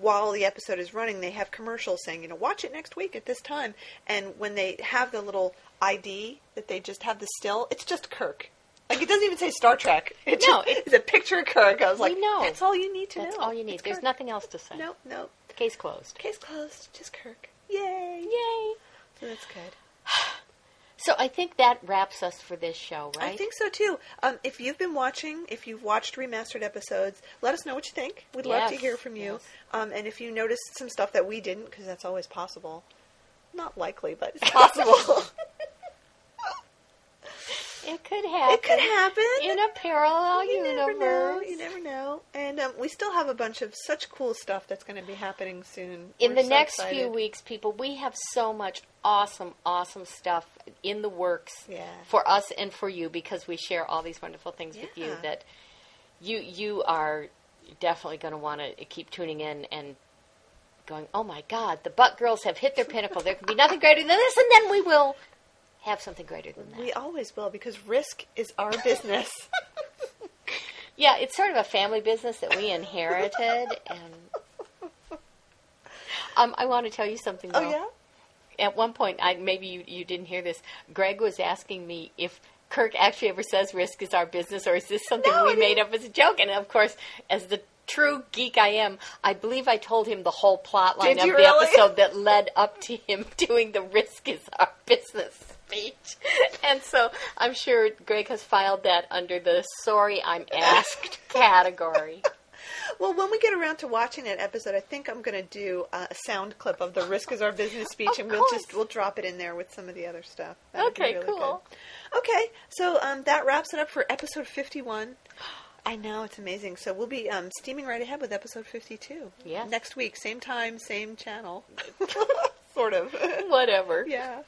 while the episode is running, they have commercials saying, you know, watch it next week at this time. And when they have the little ID that they just have the still, it's just Kirk. Like it doesn't even say Star Trek. It
No,
just-
it-
it's a picture of Kirk. I was like,
know.
that's all you need to
That's
know.
That's all you need.
It's
There's
Kirk.
nothing else to say.
No, no.
Case closed.
Case closed. Just Kirk. Yay.
Yay!
So that's good.
So I think that wraps us for this show, right?
I think so too. Um, if you've been watching, if you've watched remastered episodes, let us know what you think. We'd love to hear from you.
yes.
Um, and if you noticed some stuff that we didn't, because that's always possible. Not likely, but it's possible.
it could happen.
it could happen.
in a parallel
you
universe.
never know. You never know. And um, we still have a bunch of such cool stuff that's going to be happening soon.
in
We're
the
so
next
excited.
few weeks, people, we have so much awesome, awesome stuff in the works
Yeah.
for us and for you because we share all these wonderful things with you that you you are definitely going to want to keep tuning in and going, oh my God, the Butt Girls have hit their pinnacle. There can be nothing greater than this, and then we will have something greater than that.
We always will because risk is our business.
Yeah, it's sort of a family business that we inherited, and um, I want to tell you something. Though.
oh yeah.
At one point, I maybe you, you didn't hear this. Greg was asking me if Kirk actually ever says "risk is our business" or is this something
No,
we
I
made up as a joke? And of course, as the true geek I am, I believe I told him the whole plot line
Did
of the
really?
episode that led up to him doing the "risk is our business" speech. And so I'm sure Greg has filed that under the "sorry I'm asked" category.
Well, when we get around to watching that episode, I think I'm going to do uh, a sound clip of the "Risk is our business" speech, and we'll just we'll drop it in there with some of the other stuff. That would be
Okay,
really
cool.
good. Okay, so um, that wraps it up for episode 51. I know it's amazing. So we'll be um, steaming right ahead with episode 52.
Yes.
next week, same time, same channel, sort of.
Whatever.
yeah.